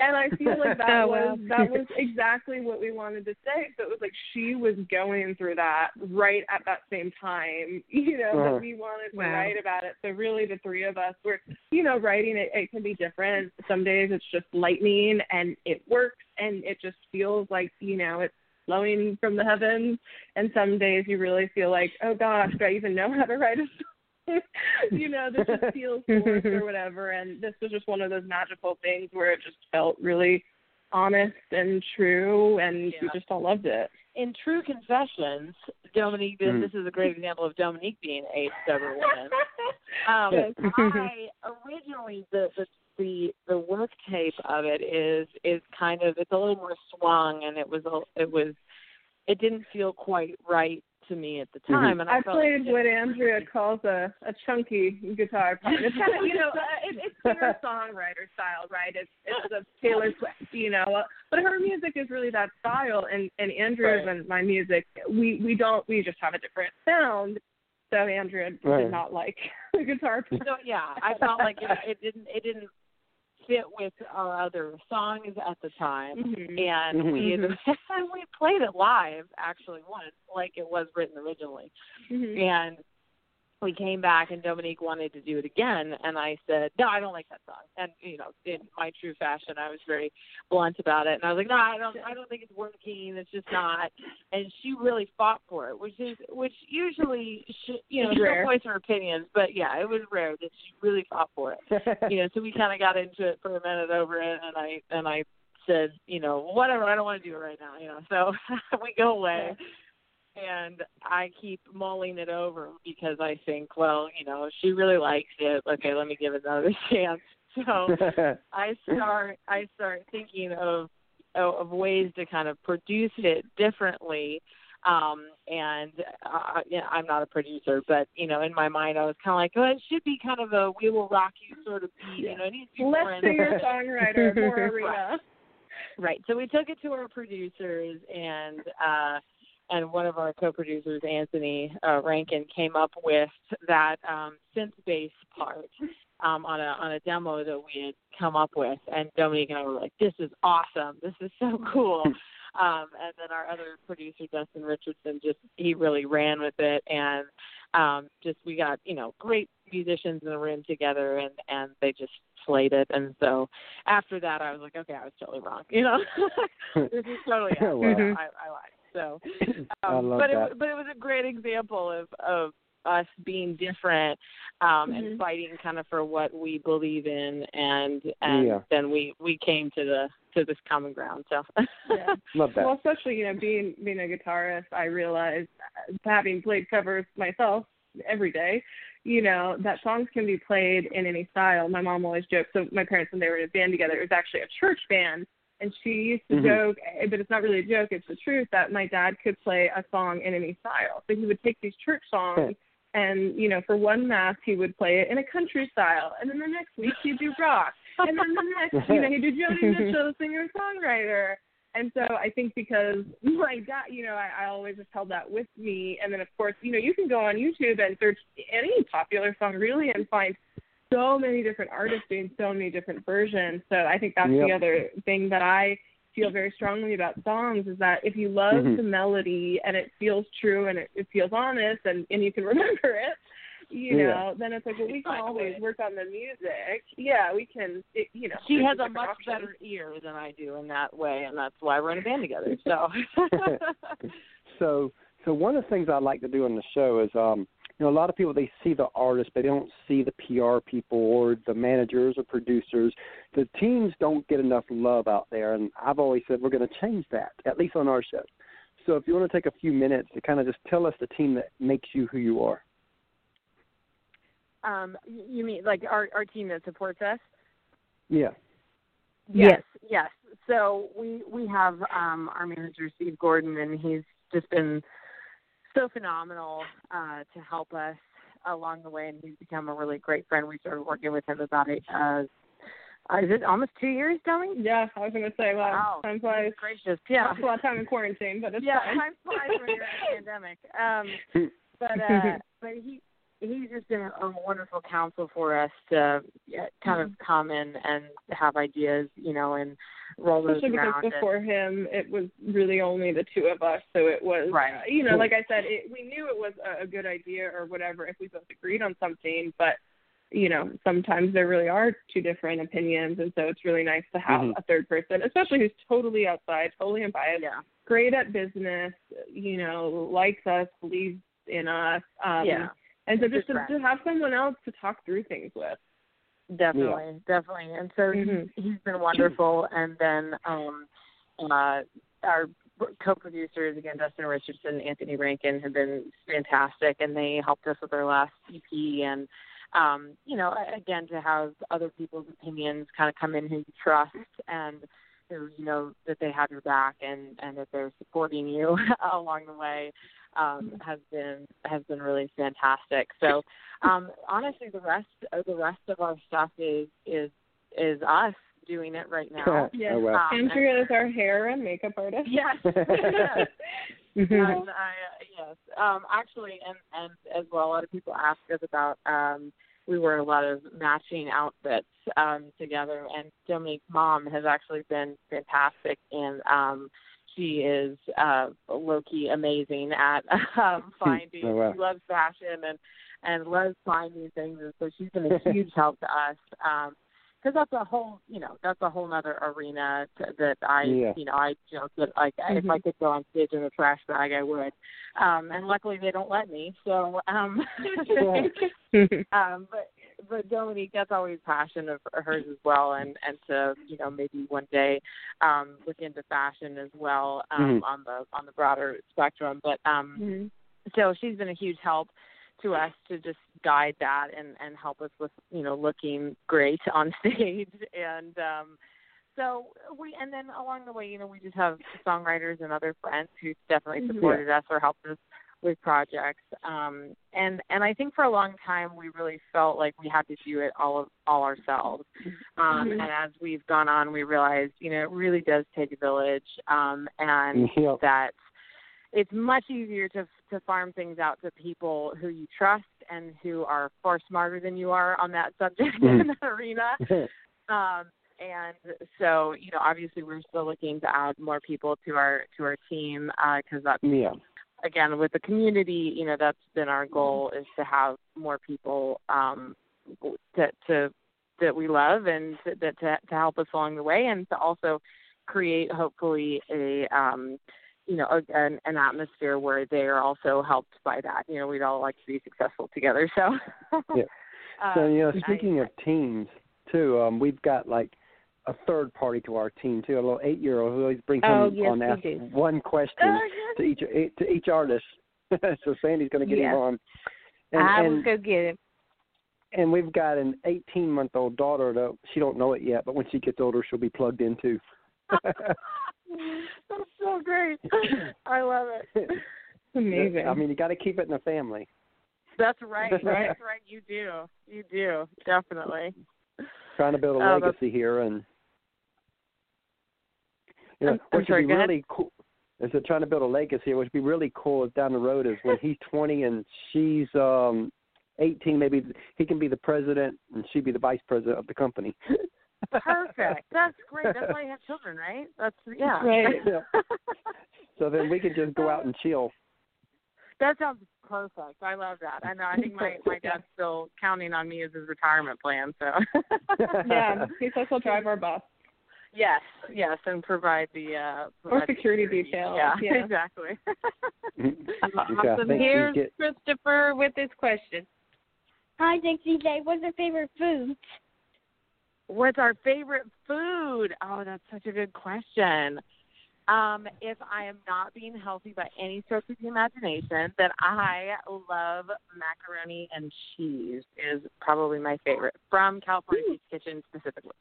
And I feel like [LAUGHS] that Oh, was wow. that was [LAUGHS] exactly what we wanted to say. So it was like she was going through that right at that same time, [LAUGHS] you know, Uh-huh. that we wanted to Wow. write about it. So really, the three of us were, you know, writing it. It can be different. Some days it's just lightning and it works, and it just feels like you know it's flowing from the heavens. And some days you really feel like, oh gosh, do I even know how to write a story? [LAUGHS] you know, this just feels forced or whatever. And this was just one of those magical things where it just felt really honest and true, and we just all loved it. in true confessions dominique this, Mm. this is a great example of dominique being a stubborn woman [LAUGHS] um i originally the the the the work tape of it is is kind of it's a little more swung and it was a it was it didn't feel quite right to me at the time and i, I played like what Andrea calls a a chunky guitar part. It's kind of you know uh, it, it's singer [LAUGHS] songwriter style, right? It's it's a Taylor Swift, you know. Uh, but her music is really that style, and and Andrea's Right. and my music, we we don't we just have a different sound. So Andrea Right. did not like [LAUGHS] the guitar part. so yeah i felt like it, it didn't it didn't fit with our other songs at the time Mhm. and we [LAUGHS] had, we played it live actually once like it was written originally Mhm. and we came back and Dominique wanted to do it again and I said, No, I don't like that song. And you know, in my true fashion I was very blunt about it and I was like, No, I don't I don't think it's working, it's just not. And she really fought for it, which is which usually she, you know, she'll voice her opinions, but yeah, it was rare that she really fought for it. [LAUGHS] You know, so we kind of got into it for a minute over it, and I and I said, you know, whatever, I don't want to do it right now, you know. So [LAUGHS] we go away, and I keep mulling it over because I think, well, you know, she really likes it. Okay, let me give it another [LAUGHS] chance. So [LAUGHS] I start I start thinking of of of ways to kind of produce it differently Um, and uh, yeah, I'm not a producer, but you know, in my mind, I was kind of like, oh, it should be kind of a "We Will Rock You" sort of beat. You know, it needs to be [LAUGHS] more Less in- singer songwriter, more arena. Right. So we took it to our producers and uh and one of our co-producers, Anthony uh, Rankin, came up with that um, synth bass part um, on a on a demo that we had come up with, and Dominique and I were like, "This is awesome! This is so [LAUGHS] cool!" um, and then our other producer, Dustin Richardson, just he really ran with it, and um, just we got you know great musicians in the room together, and and they just slayed it, and so after that, I was like, "Okay, I was totally wrong," you know. [LAUGHS] this is totally [LAUGHS] yeah, I, I lied. So, [LAUGHS] I um, love but that. it but it was a great example of of us being different um Mhm. and fighting kind of for what we believe in and and Yeah. then we we came to the to this common ground so Yeah. [LAUGHS] Love that. Well, especially you know being being a guitarist, I realized uh, having played covers myself every day, you know that songs can be played in any style. My mom always joked. So my parents, when they were in a band together, it was actually a church band, and she used to Mhm. joke, eh, but it's not really a joke. It's the truth that my dad could play a song in any style. So he would take these church songs. And you know, for one mass he would play it in a country style, and then the next week he'd do rock, and then the next, you know, he'd do Joni [LAUGHS] Mitchell, singer songwriter, and so I think because my dad, you know, I, I always just held that with me. And then of course, you know, you can go on YouTube and search any popular song really and find so many different artists doing so many different versions. So I think that's the other thing that I feel very strongly about songs is that if you love Mhm. the melody and it feels true and it, it feels honest and, and you can [LAUGHS] remember it, you Yeah. know, then it's like, well, we can always work on the music. Yeah, we can, it, you know. she has a much options. better ear than I do in that way and that's why we're in a band together so [LAUGHS] so so one of the things I like to do on the show is um you know a lot of people they see the artist but they don't see the PR people or the managers or producers. The teams don't get enough love out there and I've always said we're going to change that at least on our show. So if you want to take a few minutes to kind of just tell us the team that makes you who you are. um you mean like our our team that supports us Yeah. Yes, yes. So we we have um our manager Steve Gordon and he's just been so phenomenal uh to help us along the way and he's become a really great friend. We started working with him about it uh uh, is it almost two years, Dummy? Yeah, I was gonna say, wow, Wow. time flies. Gracious. Yeah. That's a lot of time in quarantine, but it's yeah, fine. time flies when you're in a [LAUGHS] pandemic. Um but uh [LAUGHS] but he he's just been a wonderful counsel for us to yeah, kind of come in and have ideas, you know, and roll those Especially because around. and- before him, it was really only the two of us, so it was, Right. uh, you know, like I said, it, we knew it was a, a good idea or whatever if we both agreed on something, but you know, sometimes there really are two different opinions, and so it's really nice to have Mhm. a third person, especially who's totally outside, totally unbiased, yeah. great at business, you know, likes us, believes in us, um, yeah. and so just to, to have someone else to talk through things with. Definitely, definitely. And so Mhm. he, he's been wonderful. And then um, uh, our co-producers again, Dustin Richardson, and Anthony Rankin, have been fantastic, and they helped us with our last EP. And um, you know, again, to have other people's opinions kind of come in who you trust and who you know that they have your back and and that they're supporting you [LAUGHS] along the way um, has been has been really fantastic. So um, honestly, the rest of the rest of our stuff is is is us doing it right now. Yeah. Oh, wow. Um, Andrea is our hair and makeup artist. Yes. yes. [LAUGHS] [LAUGHS] Mm-hmm. And I, yes. Um, actually, and and as well, a lot of people ask us about. Um, we wear a lot of matching outfits um, together, and Dominique's mom has actually been fantastic, and um, she is uh, low key amazing at [LAUGHS] um, finding. Oh, wow. She loves fashion and and loves finding things, and so she's been a [LAUGHS] huge help to us. Um, because that's a whole you know that's a whole other arena to, that I Yeah. you know I joke that like if I could go on stage in a trash bag I would, um, and luckily they don't let me. So um, [LAUGHS] um, but but Dominique, that's always passion of hers as well, and and to you know maybe one day um, look into fashion as well um, Mhm. on the on the broader spectrum. But um, Mhm. so she's been a huge help to us to just guide that and and help us with you know looking great on [LAUGHS] stage and um so we and then along the way, you know, we just have songwriters and other friends who definitely Mhm. supported us or helped us with projects. Um and and I think for a long time we really felt like we had to do it all all ourselves. Um Mhm. and as we've gone on we realized, you know, it really does take a village. Um and Yep. that it's much easier to to farm things out to people who you trust and who are far smarter than you are on that subject Mhm. [LAUGHS] in that arena. [LAUGHS] Um, and so, you know, obviously we're still looking to add more people to our to our team because that's yeah. Again with the community. You know, that's been our goal is to have more people um, to to that we love and to, that to to help us along the way, and to also create hopefully a um, you know a, an, an atmosphere where they are also helped by that. You know, we'd all like to be successful together. So. Yeah. [LAUGHS] So you know, I- speaking of teams too, um, we've got like a third party to our team too, a little eight year old who always brings Oh, home yes, on ask do. one question Oh, to each eh, to each artist. [LAUGHS] so Sandy's going to get Yeah. him on. And, I and, will go get him. and we've got an 18 month old daughter that she don't know it yet, but when she gets older, she'll be plugged in too. [LAUGHS] That's so great. I love it. [LAUGHS] Amazing. I mean, you got to keep it in the family. That's right. Right. That's right. You do. You do. Definitely. Trying to build a Oh, that's- legacy here, and you know, I'm- what I'm sorry, should be ahead. really cool is that trying to build a legacy. What would be really cool is down the road is when he's 20 and she's um 18. Maybe he can be the president and she be the vice president of the company. Perfect. [LAUGHS] That's great. That's why you have children, right? That's yeah. Right. [LAUGHS] Yeah. So then we can just go out and chill. that sounds perfect. I love that. I know. I think my my dad's still counting on me as his retirement plan. So. [LAUGHS] yeah, he says he'll drive our bus. Yes. Yes, and provide the uh Or provide the security details. Yeah. Yeah. [LAUGHS] Exactly. [LAUGHS] Okay, I Awesome. think Here's get- Christopher with his question. Hi, Dixie Jade What's your favorite food? What's our favorite food? Oh, that's such a good question. Um, if I am not being healthy by any stretch of the imagination, then I love macaroni and cheese is probably my favorite from California Beach Kitchen specifically.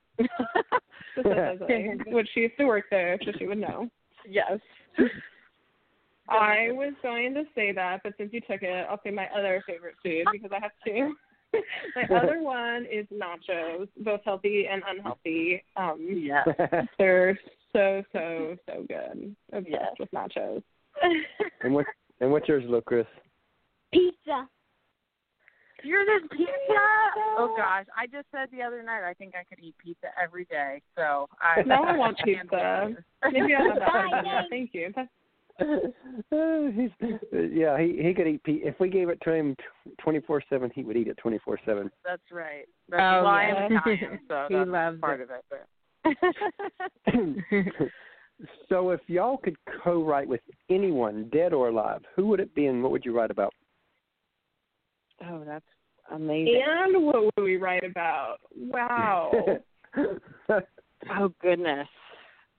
Specifically, [LAUGHS] which she used to work there, so she would know. yes. I was going to say that, but since you took it, I'll say my other favorite food because I have two. [LAUGHS] my other one is nachos, both healthy and unhealthy. Um, Yes. [LAUGHS] they're so so so good. Obsessed Yes. with nachos. [LAUGHS] and what and what's yours, little Chris? Pizza. You're this pizza? Oh gosh, I just said the other night I think I could eat pizza every day. So I No, I want can't pizza. wait. Maybe I'll have that Bye, for dinner. guys. Thank you. That's he's, [LAUGHS] yeah, he he could eat. Pe- if we gave it to him twenty four seven, he would eat it twenty four seven. That's right. That's Oh, well, I am. Italian, so [LAUGHS] He that's loves part it. of it. [LAUGHS] So if y'all could co-write with anyone, dead or alive, who would it be, and what would you write about? oh, that's amazing. and what would we write about? Wow. Oh goodness.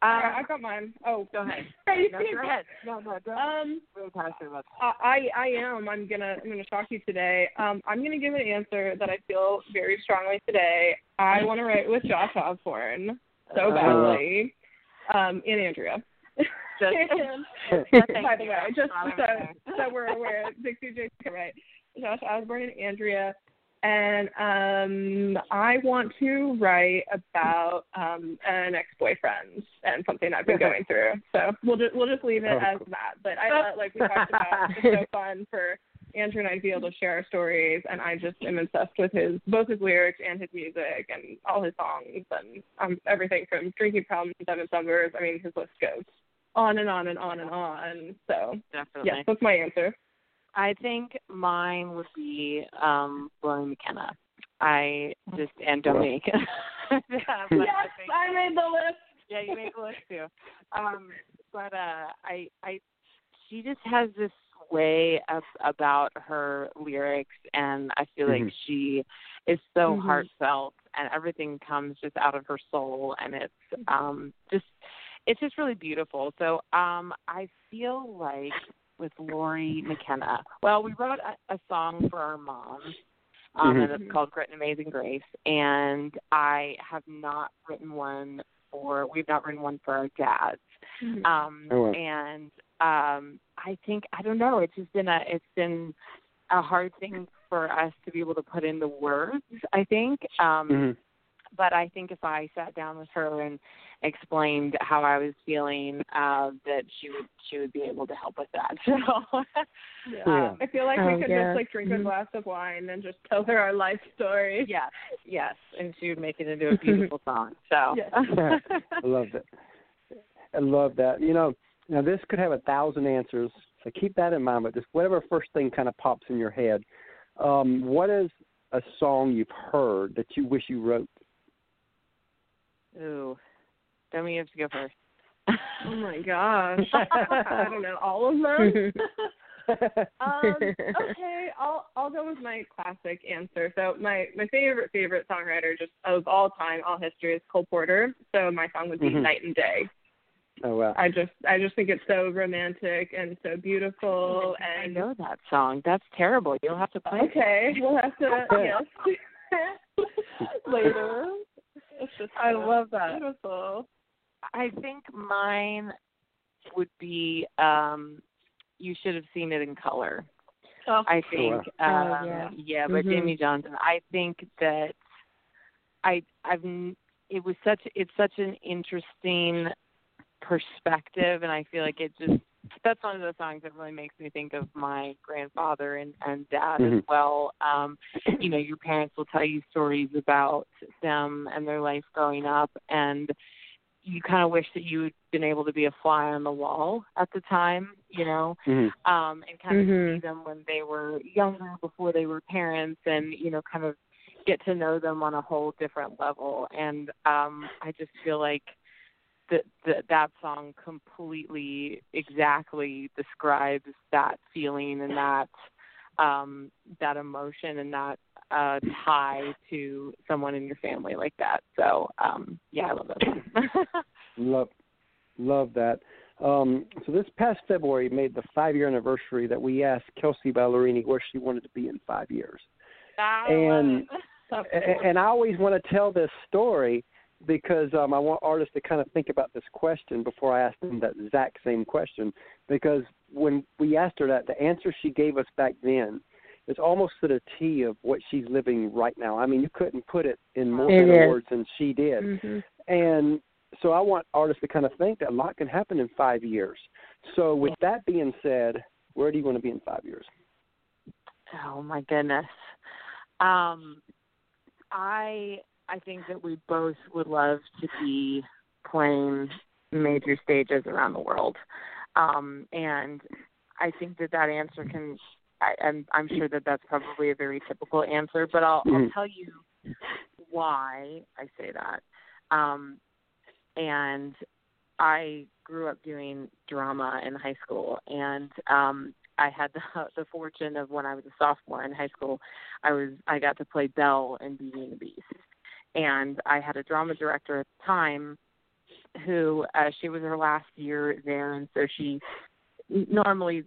I, I got mine. Oh, go ahead. [LAUGHS] No, go ahead. No, no, go ahead. Um, Really passionate about I I am. I'm gonna I'm gonna shock you today. Um, I'm gonna give an answer that I feel very strongly today. I want to write with Josh Osborne so Oh. badly, um, and Andrea. Just- And, [LAUGHS] [LAUGHS] by the way, just so so we're aware, Dixie Jade Right, Josh Osborne and Andrea. And um, I want to write about um, an ex-boyfriend and something I've been going through. So we'll just we'll just leave it Oh, as cool. that. But I thought, like we talked about, it's so [LAUGHS] fun for Andrea and I to be able to share our stories. And I just am obsessed with his both his lyrics and his music and all his songs and um, everything from Drinking Problems, Seven Summers. I mean, his list goes on and on and on and on. So Definitely. yes, that's my answer. I think mine would be um William McKenna. I just and Dominique. yeah, but I think- I made the list. yeah, you made the list too. Um, but uh, I, I, she just has this way of about her lyrics, and I feel like Mhm. she is so Mhm. heartfelt, and everything comes just out of her soul, and it's um just, it's just really beautiful. So um, I feel like with Lori McKenna. Well, we wrote a, a song for our mom. Um, Mhm. and it's called Grit and Amazing Grace. And I have not written one for we've not written one for our dads. Mhm. Um Oh, wow. and um I think I don't know, it's just been a it's been a hard thing for us to be able to put in the words, I think. Um Mhm. But I think if I sat down with her and explained how I was feeling, uh, that she would she would be able to help with that. [LAUGHS] So Yeah. Yeah. I feel like Oh, we could yeah. just like drink a Mhm. glass of wine and just tell her our life story. yes, yes, and she would make it into a [LAUGHS] beautiful song. So Yes. [LAUGHS] I love that. I love that. You know, now this could have a thousand answers, so keep that in mind. But just whatever first thing kind of pops in your head. Um, what is a song you've heard that you wish you wrote? Ooh, Demi, you have to go first. [LAUGHS] Oh my gosh. [LAUGHS] I don't know all of them. [LAUGHS] um, okay, I'll I'll go with my classic answer. So my my favorite favorite songwriter just of all time, all history is Cole Porter. So my song would be Mhm. Night and Day. Oh wow. I just I just think it's so romantic and so beautiful I and know that song. That's terrible. You'll have to play. it. okay, we'll have to yes later. I love that. beautiful. I think mine would be um you should have seen it in color. Oh, I think Oh, um yeah. yeah, but Mhm. Jamey Johnson. I think that I I've it was such it's such an interesting perspective and I feel like it just that's one of the songs that really makes me think of my grandfather and and dad as Mhm. well. Um you know, your parents will tell you stories about them and their life growing up and you kind of wish that you had been able to be a fly on the wall at the time, you know Mhm. um and kind of Mhm. see them when they were younger before they were parents and you know kind of get to know them on a whole different level and um i just feel like that that that song completely exactly describes that feeling and that um that emotion and that uh tie to someone in your family like that so um yeah i love that song [LAUGHS] Love, love that. Um, so this past February made the five-year anniversary that we asked Kelsea Ballerini where she wanted to be in five years. I And- [LAUGHS] and I always want to tell this story because um, I want artists to kind of think about this question before I ask them that exact same question. Because when we asked her that, the answer she gave us back then is almost to the T of what she's living right now. I mean, you couldn't put it in more It better words than she did. Mhm. And so I want artists to kind of think that a lot can happen in five years. So with that being said, where do you want to be in five years? Oh my goodness. Um I I think that we both would love to be playing major stages around the world. Um and I think that that answer can I, I'm I'm sure that that's probably a very typical answer, but I'll I'll Mhm. tell you why I say that. Um and I grew up doing drama in high school and um I had the [LAUGHS] the fortune of when I was a sophomore in high school, I was I got to play Belle in Beauty and the Beast, and I had a drama director at the time, who uh, she was her last year there, and so she normally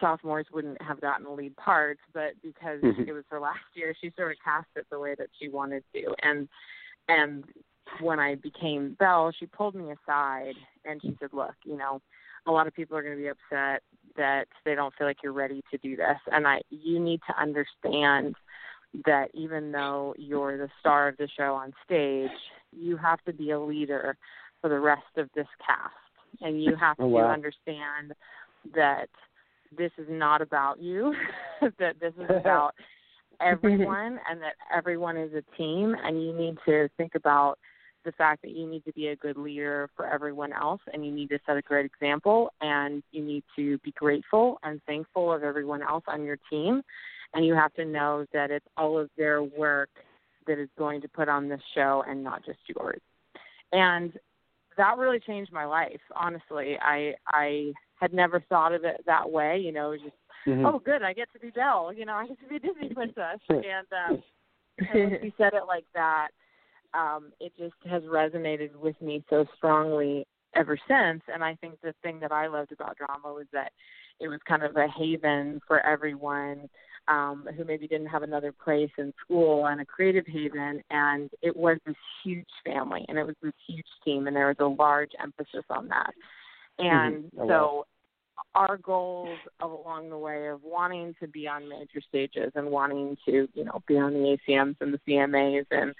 sophomores wouldn't have gotten the lead parts, but because Mhm. it was her last year, she sort of cast it the way that she wanted to, and and when I became Belle, she pulled me aside and she said, "Look, you know." a lot of people are going to be upset that they don't feel like you're ready to do this and i you need to understand that even though you're the star of the show on stage you have to be a leader for the rest of this cast. And you have Oh, to wow. understand that this is not about you [LAUGHS] that this is [LAUGHS] about everyone and that everyone is a team. And you need to think about the fact that you need to be a good leader for everyone else and you need to set a great example and you need to be grateful and thankful of everyone else on your team and you have to know that it's all of their work that is going to put on this show and not just yours. And that really changed my life honestly. I i had never thought of it that way you know it was just Mhm. oh good i get to be belle you know i get to be a disney [LAUGHS] princess. And um and when she said it like that um it just has resonated with me so strongly ever since. And i think the thing that i loved about drama was that it was kind of a haven for everyone um, who maybe didn't have another place in school and a creative haven. And it was this huge family and it was this huge team, and there was a large emphasis on that. And Mhm. Oh, so our goals along the way of wanting to be on major stages and wanting to, you know, be on the ACMs and the CMAs and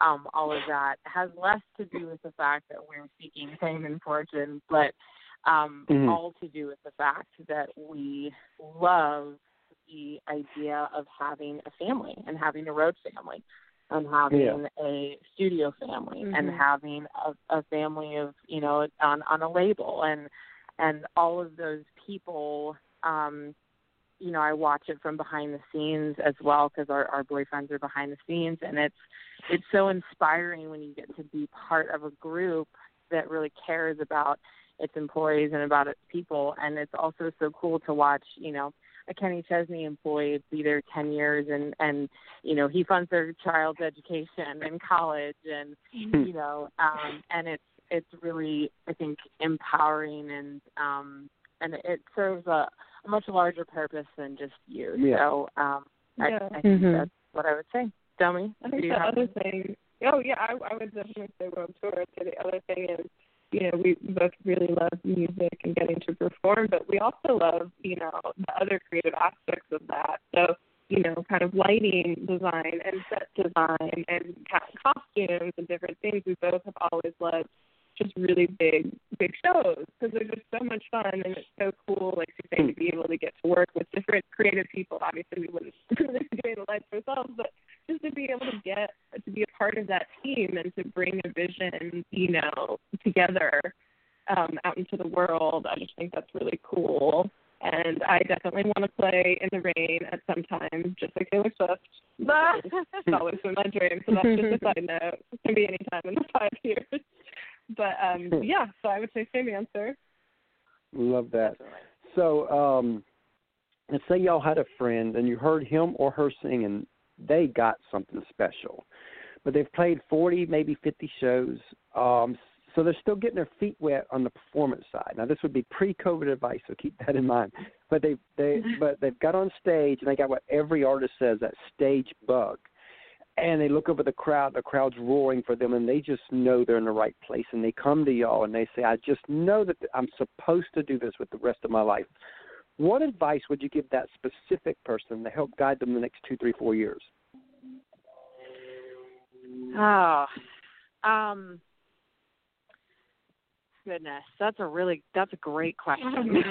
um, all of that has less to do with the fact that we're seeking fame and fortune, but um, Mhm. all to do with the fact that we love the idea of having a family and having a road family and having Yeah. a studio family and Mhm. having a, a family of you know on on a label and and all of those people um you know i watch it from behind the scenes as well because our our boyfriends are behind the scenes and it's it's so inspiring when you get to be part of a group that really cares about its employees and about its people and it's also so cool to watch you know a Kenny Chesney employee be there ten years and and you know he funds their child's education and college and you know um and it's it's really I think empowering and um and it serves a, a much larger purpose than just you. Yeah. So um I, Yeah. I think Mhm. that's what I would say. Dummy. I do think you the have other thing, oh yeah, I, I would definitely say World Tour. So the other thing is, you know, we both really love music and getting to perform, but we also love, you know, the other creative aspects of that. So, you know, kind of lighting design and set design and costumes and different things. We both have always loved just really big, big shows because they're just so much fun and it's so cool, like you say, to be able to get to work with different creative people. Obviously, we wouldn't doing the lights ourselves, but just to be able to get to be a part of that team and to bring a vision, you know, together um, out into the world. I just think that's really cool. And I definitely want to play in the rain at some time, just like Taylor Swift. [LAUGHS] It's always been my dream, so that's just a side [LAUGHS] note. It can be any time in the five years. But um yeah, so I would say same answer. Love that. So, um, let's say y'all had a friend and you heard him or her sing and they got something special, but they've played 40, maybe 50 shows. Um, so they're still getting their feet wet on the performance side. Now, this would be pre-COVID advice, so keep that in mind. But they they but they've got on stage and they got what every artist says that stage bug. And they look over the crowd, the crowd's roaring for them, and they just know they're in the right place. And they come to y'all and they say, I just know that I'm supposed to do this with the rest of my life. What advice would you give that specific person to help guide them the next two, three, four years? Oh, um, goodness, that's a really that's a great question.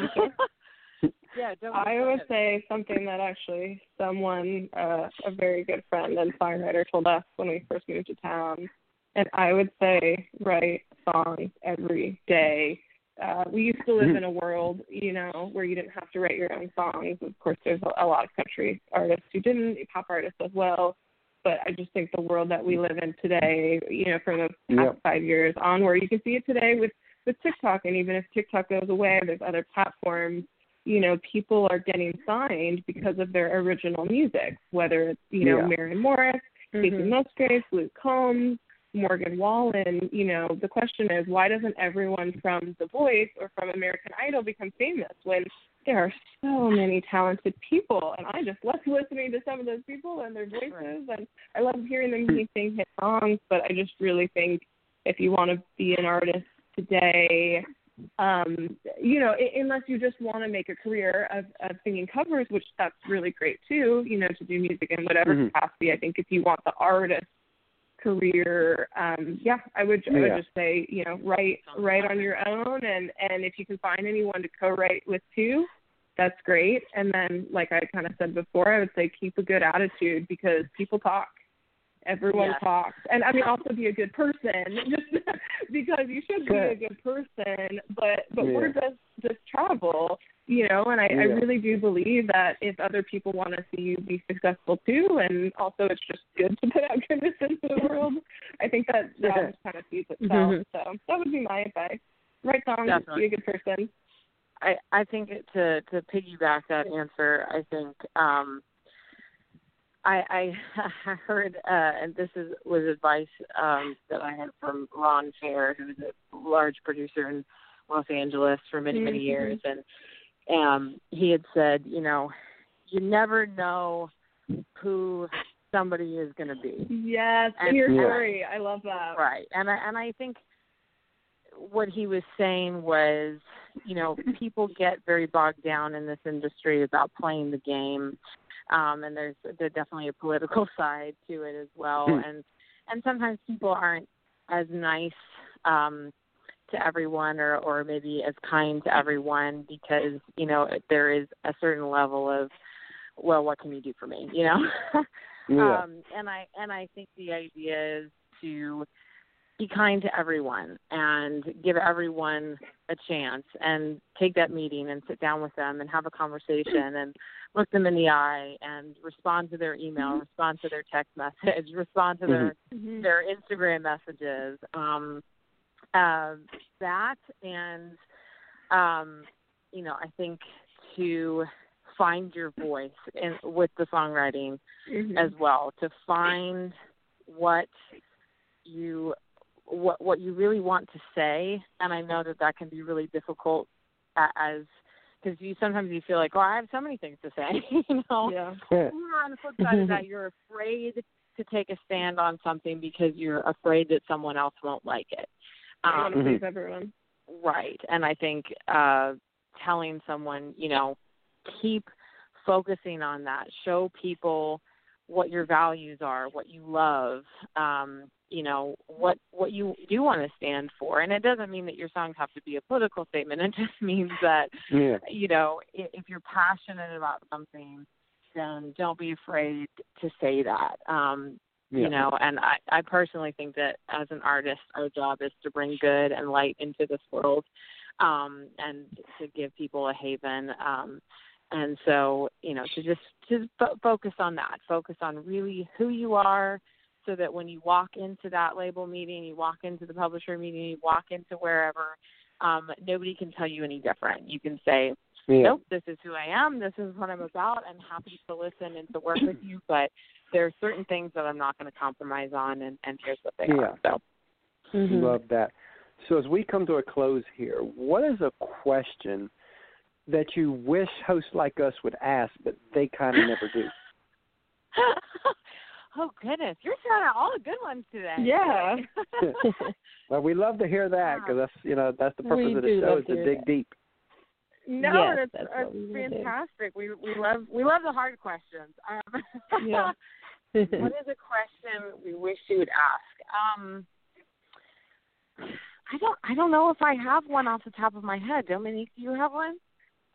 [LAUGHS] yeah, don't I would say something that actually someone, uh, a very good friend and songwriter, told us when we first moved to town. And I would say write songs every day. Uh, we used to live Mhm. in a world, you know, where you didn't have to write your own songs. Of course, there's a, a lot of country artists who didn't, pop artists as well. But I just think the world that we live in today, you know, from the past Yep. five years onward, you can see it today with with TikTok, and even if TikTok goes away, there's other platforms you know, people are getting signed because of their original music, whether it's, you know, Yeah. Maren Morris, Kacey Mhm. Musgraves, Luke Combs, Morgan Wallen, you know, the question is why doesn't everyone from The Voice or from American Idol become famous when there are so many talented people and I just love listening to some of those people and their voices and I love hearing them sing hit songs, but I just really think if you want to be an artist today, um, you know, unless you just want to make a career of, of singing covers, which that's really great too, you know, to do music in whatever Mhm. capacity. I think if you want the artist career, um, yeah, I would I would Yeah. just say, you know, write write on your own and and if you can find anyone to co-write with too, that's great. And then like I kind of said before, I would say keep a good attitude because people talk. Everyone Yes. talks. And I mean also be a good person just [LAUGHS] because you should be a Good. good person, but but Yeah. word does does travel, you know, and I, I really do believe that if other people want to see you be successful too and also it's just good to put out [LAUGHS] goodness into the world, I think that [LAUGHS] that Yeah. just kind of feeds itself. Mhm. So that would be my advice. Write songs, Definitely. be a good person. I I think to to piggyback that answer, I think um I [LAUGHS] I heard uh and this is was advice um that I had from Ron Fair, who was a large producer in Los Angeles for many, many Mhm. years and um he had said, you know, you never know who somebody is going to be. Yes, And- in your Yeah. story. I love that. Right. And I, and I think what he was saying was, you know, people get very bogged down in this industry about playing the game. Um and there's there's definitely a political [LAUGHS] side to it as well Hmm. and and sometimes people aren't as nice um to everyone or or maybe as kind to everyone because, you know, there is a certain level of well, what can you do for me, you know? [LAUGHS] Yeah. Um, and I and I think the idea is to be kind to everyone and give everyone a chance and take that meeting and sit down with them and have a conversation and look them in the eye and respond to their email, respond to their text message, [LAUGHS] respond to their Mhm. their Instagram messages. Um, uh, that and um, you know, I think to find your voice in with the songwriting Mhm. as well to find what you what what you really want to say and i know that that can be really difficult as because you sometimes you feel like oh i have so many things to say [LAUGHS] you know yeah. [LAUGHS] Yeah. on the flip side of that you're afraid to take a stand on something because you're afraid that someone else won't like it I want to um, please everyone. Right. And I think uh telling someone, you know, keep focusing on that. Show people what your values are, what you love, um, you know, what what you do want to stand for. And it doesn't mean that your songs have to be a political statement. [LAUGHS] It just means that Yeah. you know, i- if you're passionate about something, then don't be afraid to say that. Um, Yeah. you know and i i personally think that as an artist our job is to bring good and light into this world um and to give people a haven um and so you know to just to fo- focus on that focus on really who you are so that when you walk into that label meeting you walk into the publisher meeting you walk into wherever um nobody can tell you any different you can say Yeah. nope, this is who I am, this is what I'm about, I'm happy to listen and to work with you, but there are certain things that I'm not going to compromise on, and, and here's what they Yeah. are. So, Mm-hmm. Love that. So as we come to a close here, what is a question that you wish hosts like us would ask, but they kind of never do? [LAUGHS] oh goodness, you're throwing out all the good ones today. Yeah. [LAUGHS] well, we love to hear that because that's you know that's the purpose We of the show is to to dig that. deep. no, Yes, and it's, that's it's what we will do. fantastic. We we love we love the hard questions. Um, Yeah. [LAUGHS] what is a question we wish you would ask? Um, I don't I don't know if I have one off the top of my head. Dominique, do you have one?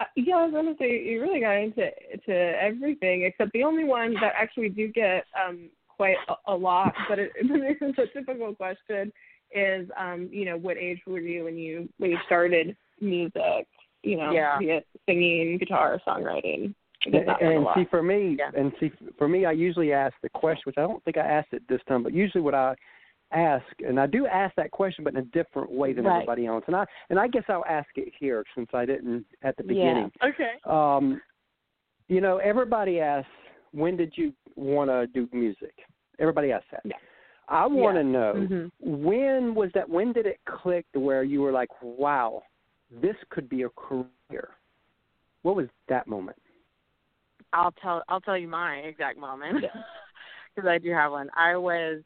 Uh, yeah, I was gonna say you really got into to everything except the only one that actually do get um quite a, a lot, but it, [LAUGHS] it isn't a typical question. Is um you know what age were you when you when you started music? You know, Yeah. singing, guitar, songwriting. I get that one a And see, for me, Yeah. and see, for me, I usually ask the question, which I don't think I asked it this time, but usually what I ask, and I do ask that question, but in a different way than Right. everybody else. And I and I guess I'll ask it here since I didn't at the Yeah. beginning. Okay. Um, you know, everybody asks, when did you want to do music? Everybody asks that. Yeah. I want to Yeah. know Mhm. when was that? When did it click to where you were like, wow, this could be a career? What was that moment? I'll tell I'll tell you my exact moment because [LAUGHS] I do have one. I was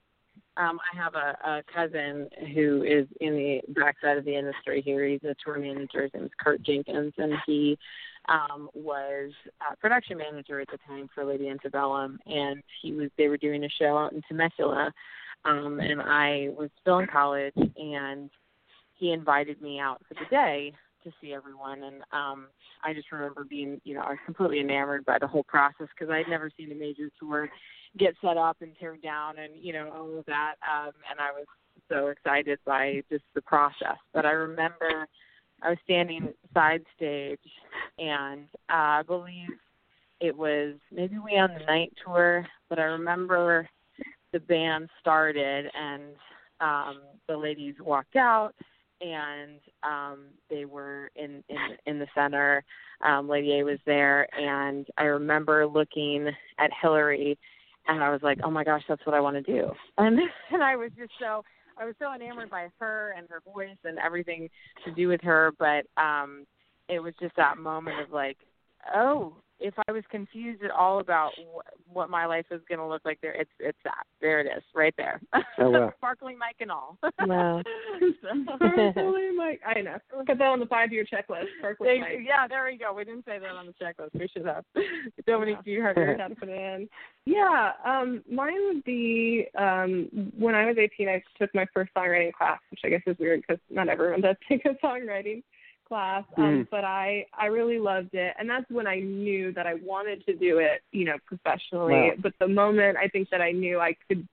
um I have a, a cousin who is in the backside of the industry here. He's a tour manager. His name is Kurt Jenkins, and he um was a production manager at the time for Lady Antebellum, and he was they were doing a show out in Temecula, um, and I was still in college, and he invited me out for the day to see everyone, and um I just remember being, you know, I was completely enamored by the whole process because I'd never seen a major tour get set up and tear down and, you know, all of that. Um, and I was so excited by just the process. But I remember I was standing side stage and uh, I believe it was maybe we on the night tour, but I remember the band started and um the ladies walked out and um they were in in in the center. Um lady a was there and i remember looking at hillary and i was like oh my gosh that's what i want to do. [LAUGHS] And and i was just so i was so enamored by her and her voice and everything to do with her but um it was just that moment of like oh if I was confused at all about wh- what my life was going to look like there, it's it's that. There it is, right there. Oh, wow. [LAUGHS] Sparkling mic and all. Wow. [LAUGHS] Sparkly mic. I know. Put that on the five-year checklist. Sparkly They- mic. yeah, there we go. We didn't say that on the checklist. We should have. [LAUGHS] Dominique, do you have figured yours? out how to put it in. Yeah, um, mine would be um, when I was 18, I took my first songwriting class, which I guess is weird because not everyone does take a songwriting class. Um, Mhm. But I I really loved it, and that's when I knew that I wanted to do it, you know, professionally. Wow. But the moment I think that I knew I could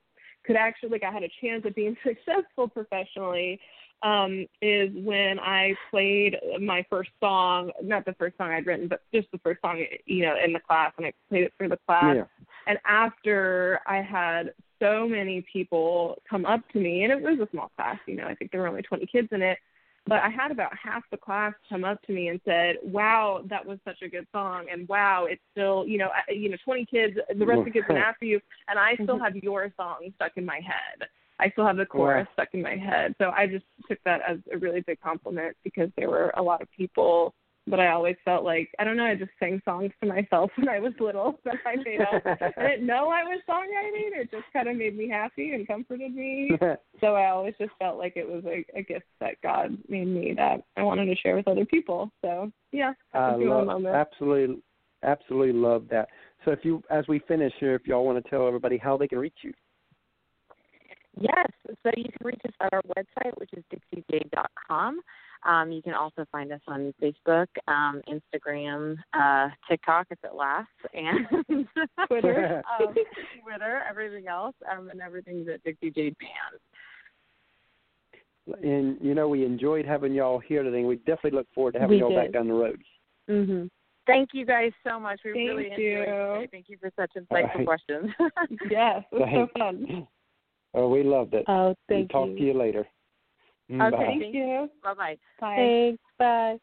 could actually like I had a chance at being [LAUGHS] successful professionally um, is when I played my first song, not the first song I'd written, but just the first song, you know, in the class, and I played it for the class. Yeah. And after I had so many people come up to me, and it was a small class, you know, I think there were only 20 kids in it, but I had about half the class come up to me and said, "Wow, that was such a good song," and "Wow, it's still, you know, I- you know, 20 kids, the rest of the kids went after you, and I still mm-hmm. have your song stuck in my head." I still have the chorus Wow. stuck in my head. So I just took that as a really big compliment because there were a lot of people but I always felt like I don't know, I just sang songs to myself [LAUGHS] when I was little that I made up. I didn't know I was songwriting, it just kinda made me happy and comforted me. [LAUGHS] So I always just felt like it was a, a gift that God made me that I wanted to share with other people. So yeah, I would be my love, moment. absolutely, absolutely love that. So if you, as we finish here, if y'all want to tell everybody how they can reach you. Yes. So you can reach us at our website, which is dixiejade.com. Um, you can also find us on Facebook, um, Instagram, uh, TikTok if it lasts, [LAUGHS] and Twitter. [LAUGHS] um, Twitter, everything else, um, and everything's at Dixie Jade Band. And you know, we enjoyed having y'all here today. and We definitely look forward to having We y'all back down the road. Mhm. Thank you guys so much. We Thank really enjoyed you. it. Thank you for such insightful right. questions. [LAUGHS] Yes, it was so Thanks. fun. Oh, we loved it. Oh, And thank talk you. Talk to you later. Mm, Okay. bye. Thank you. bye bye. Bye. Thanks. Bye.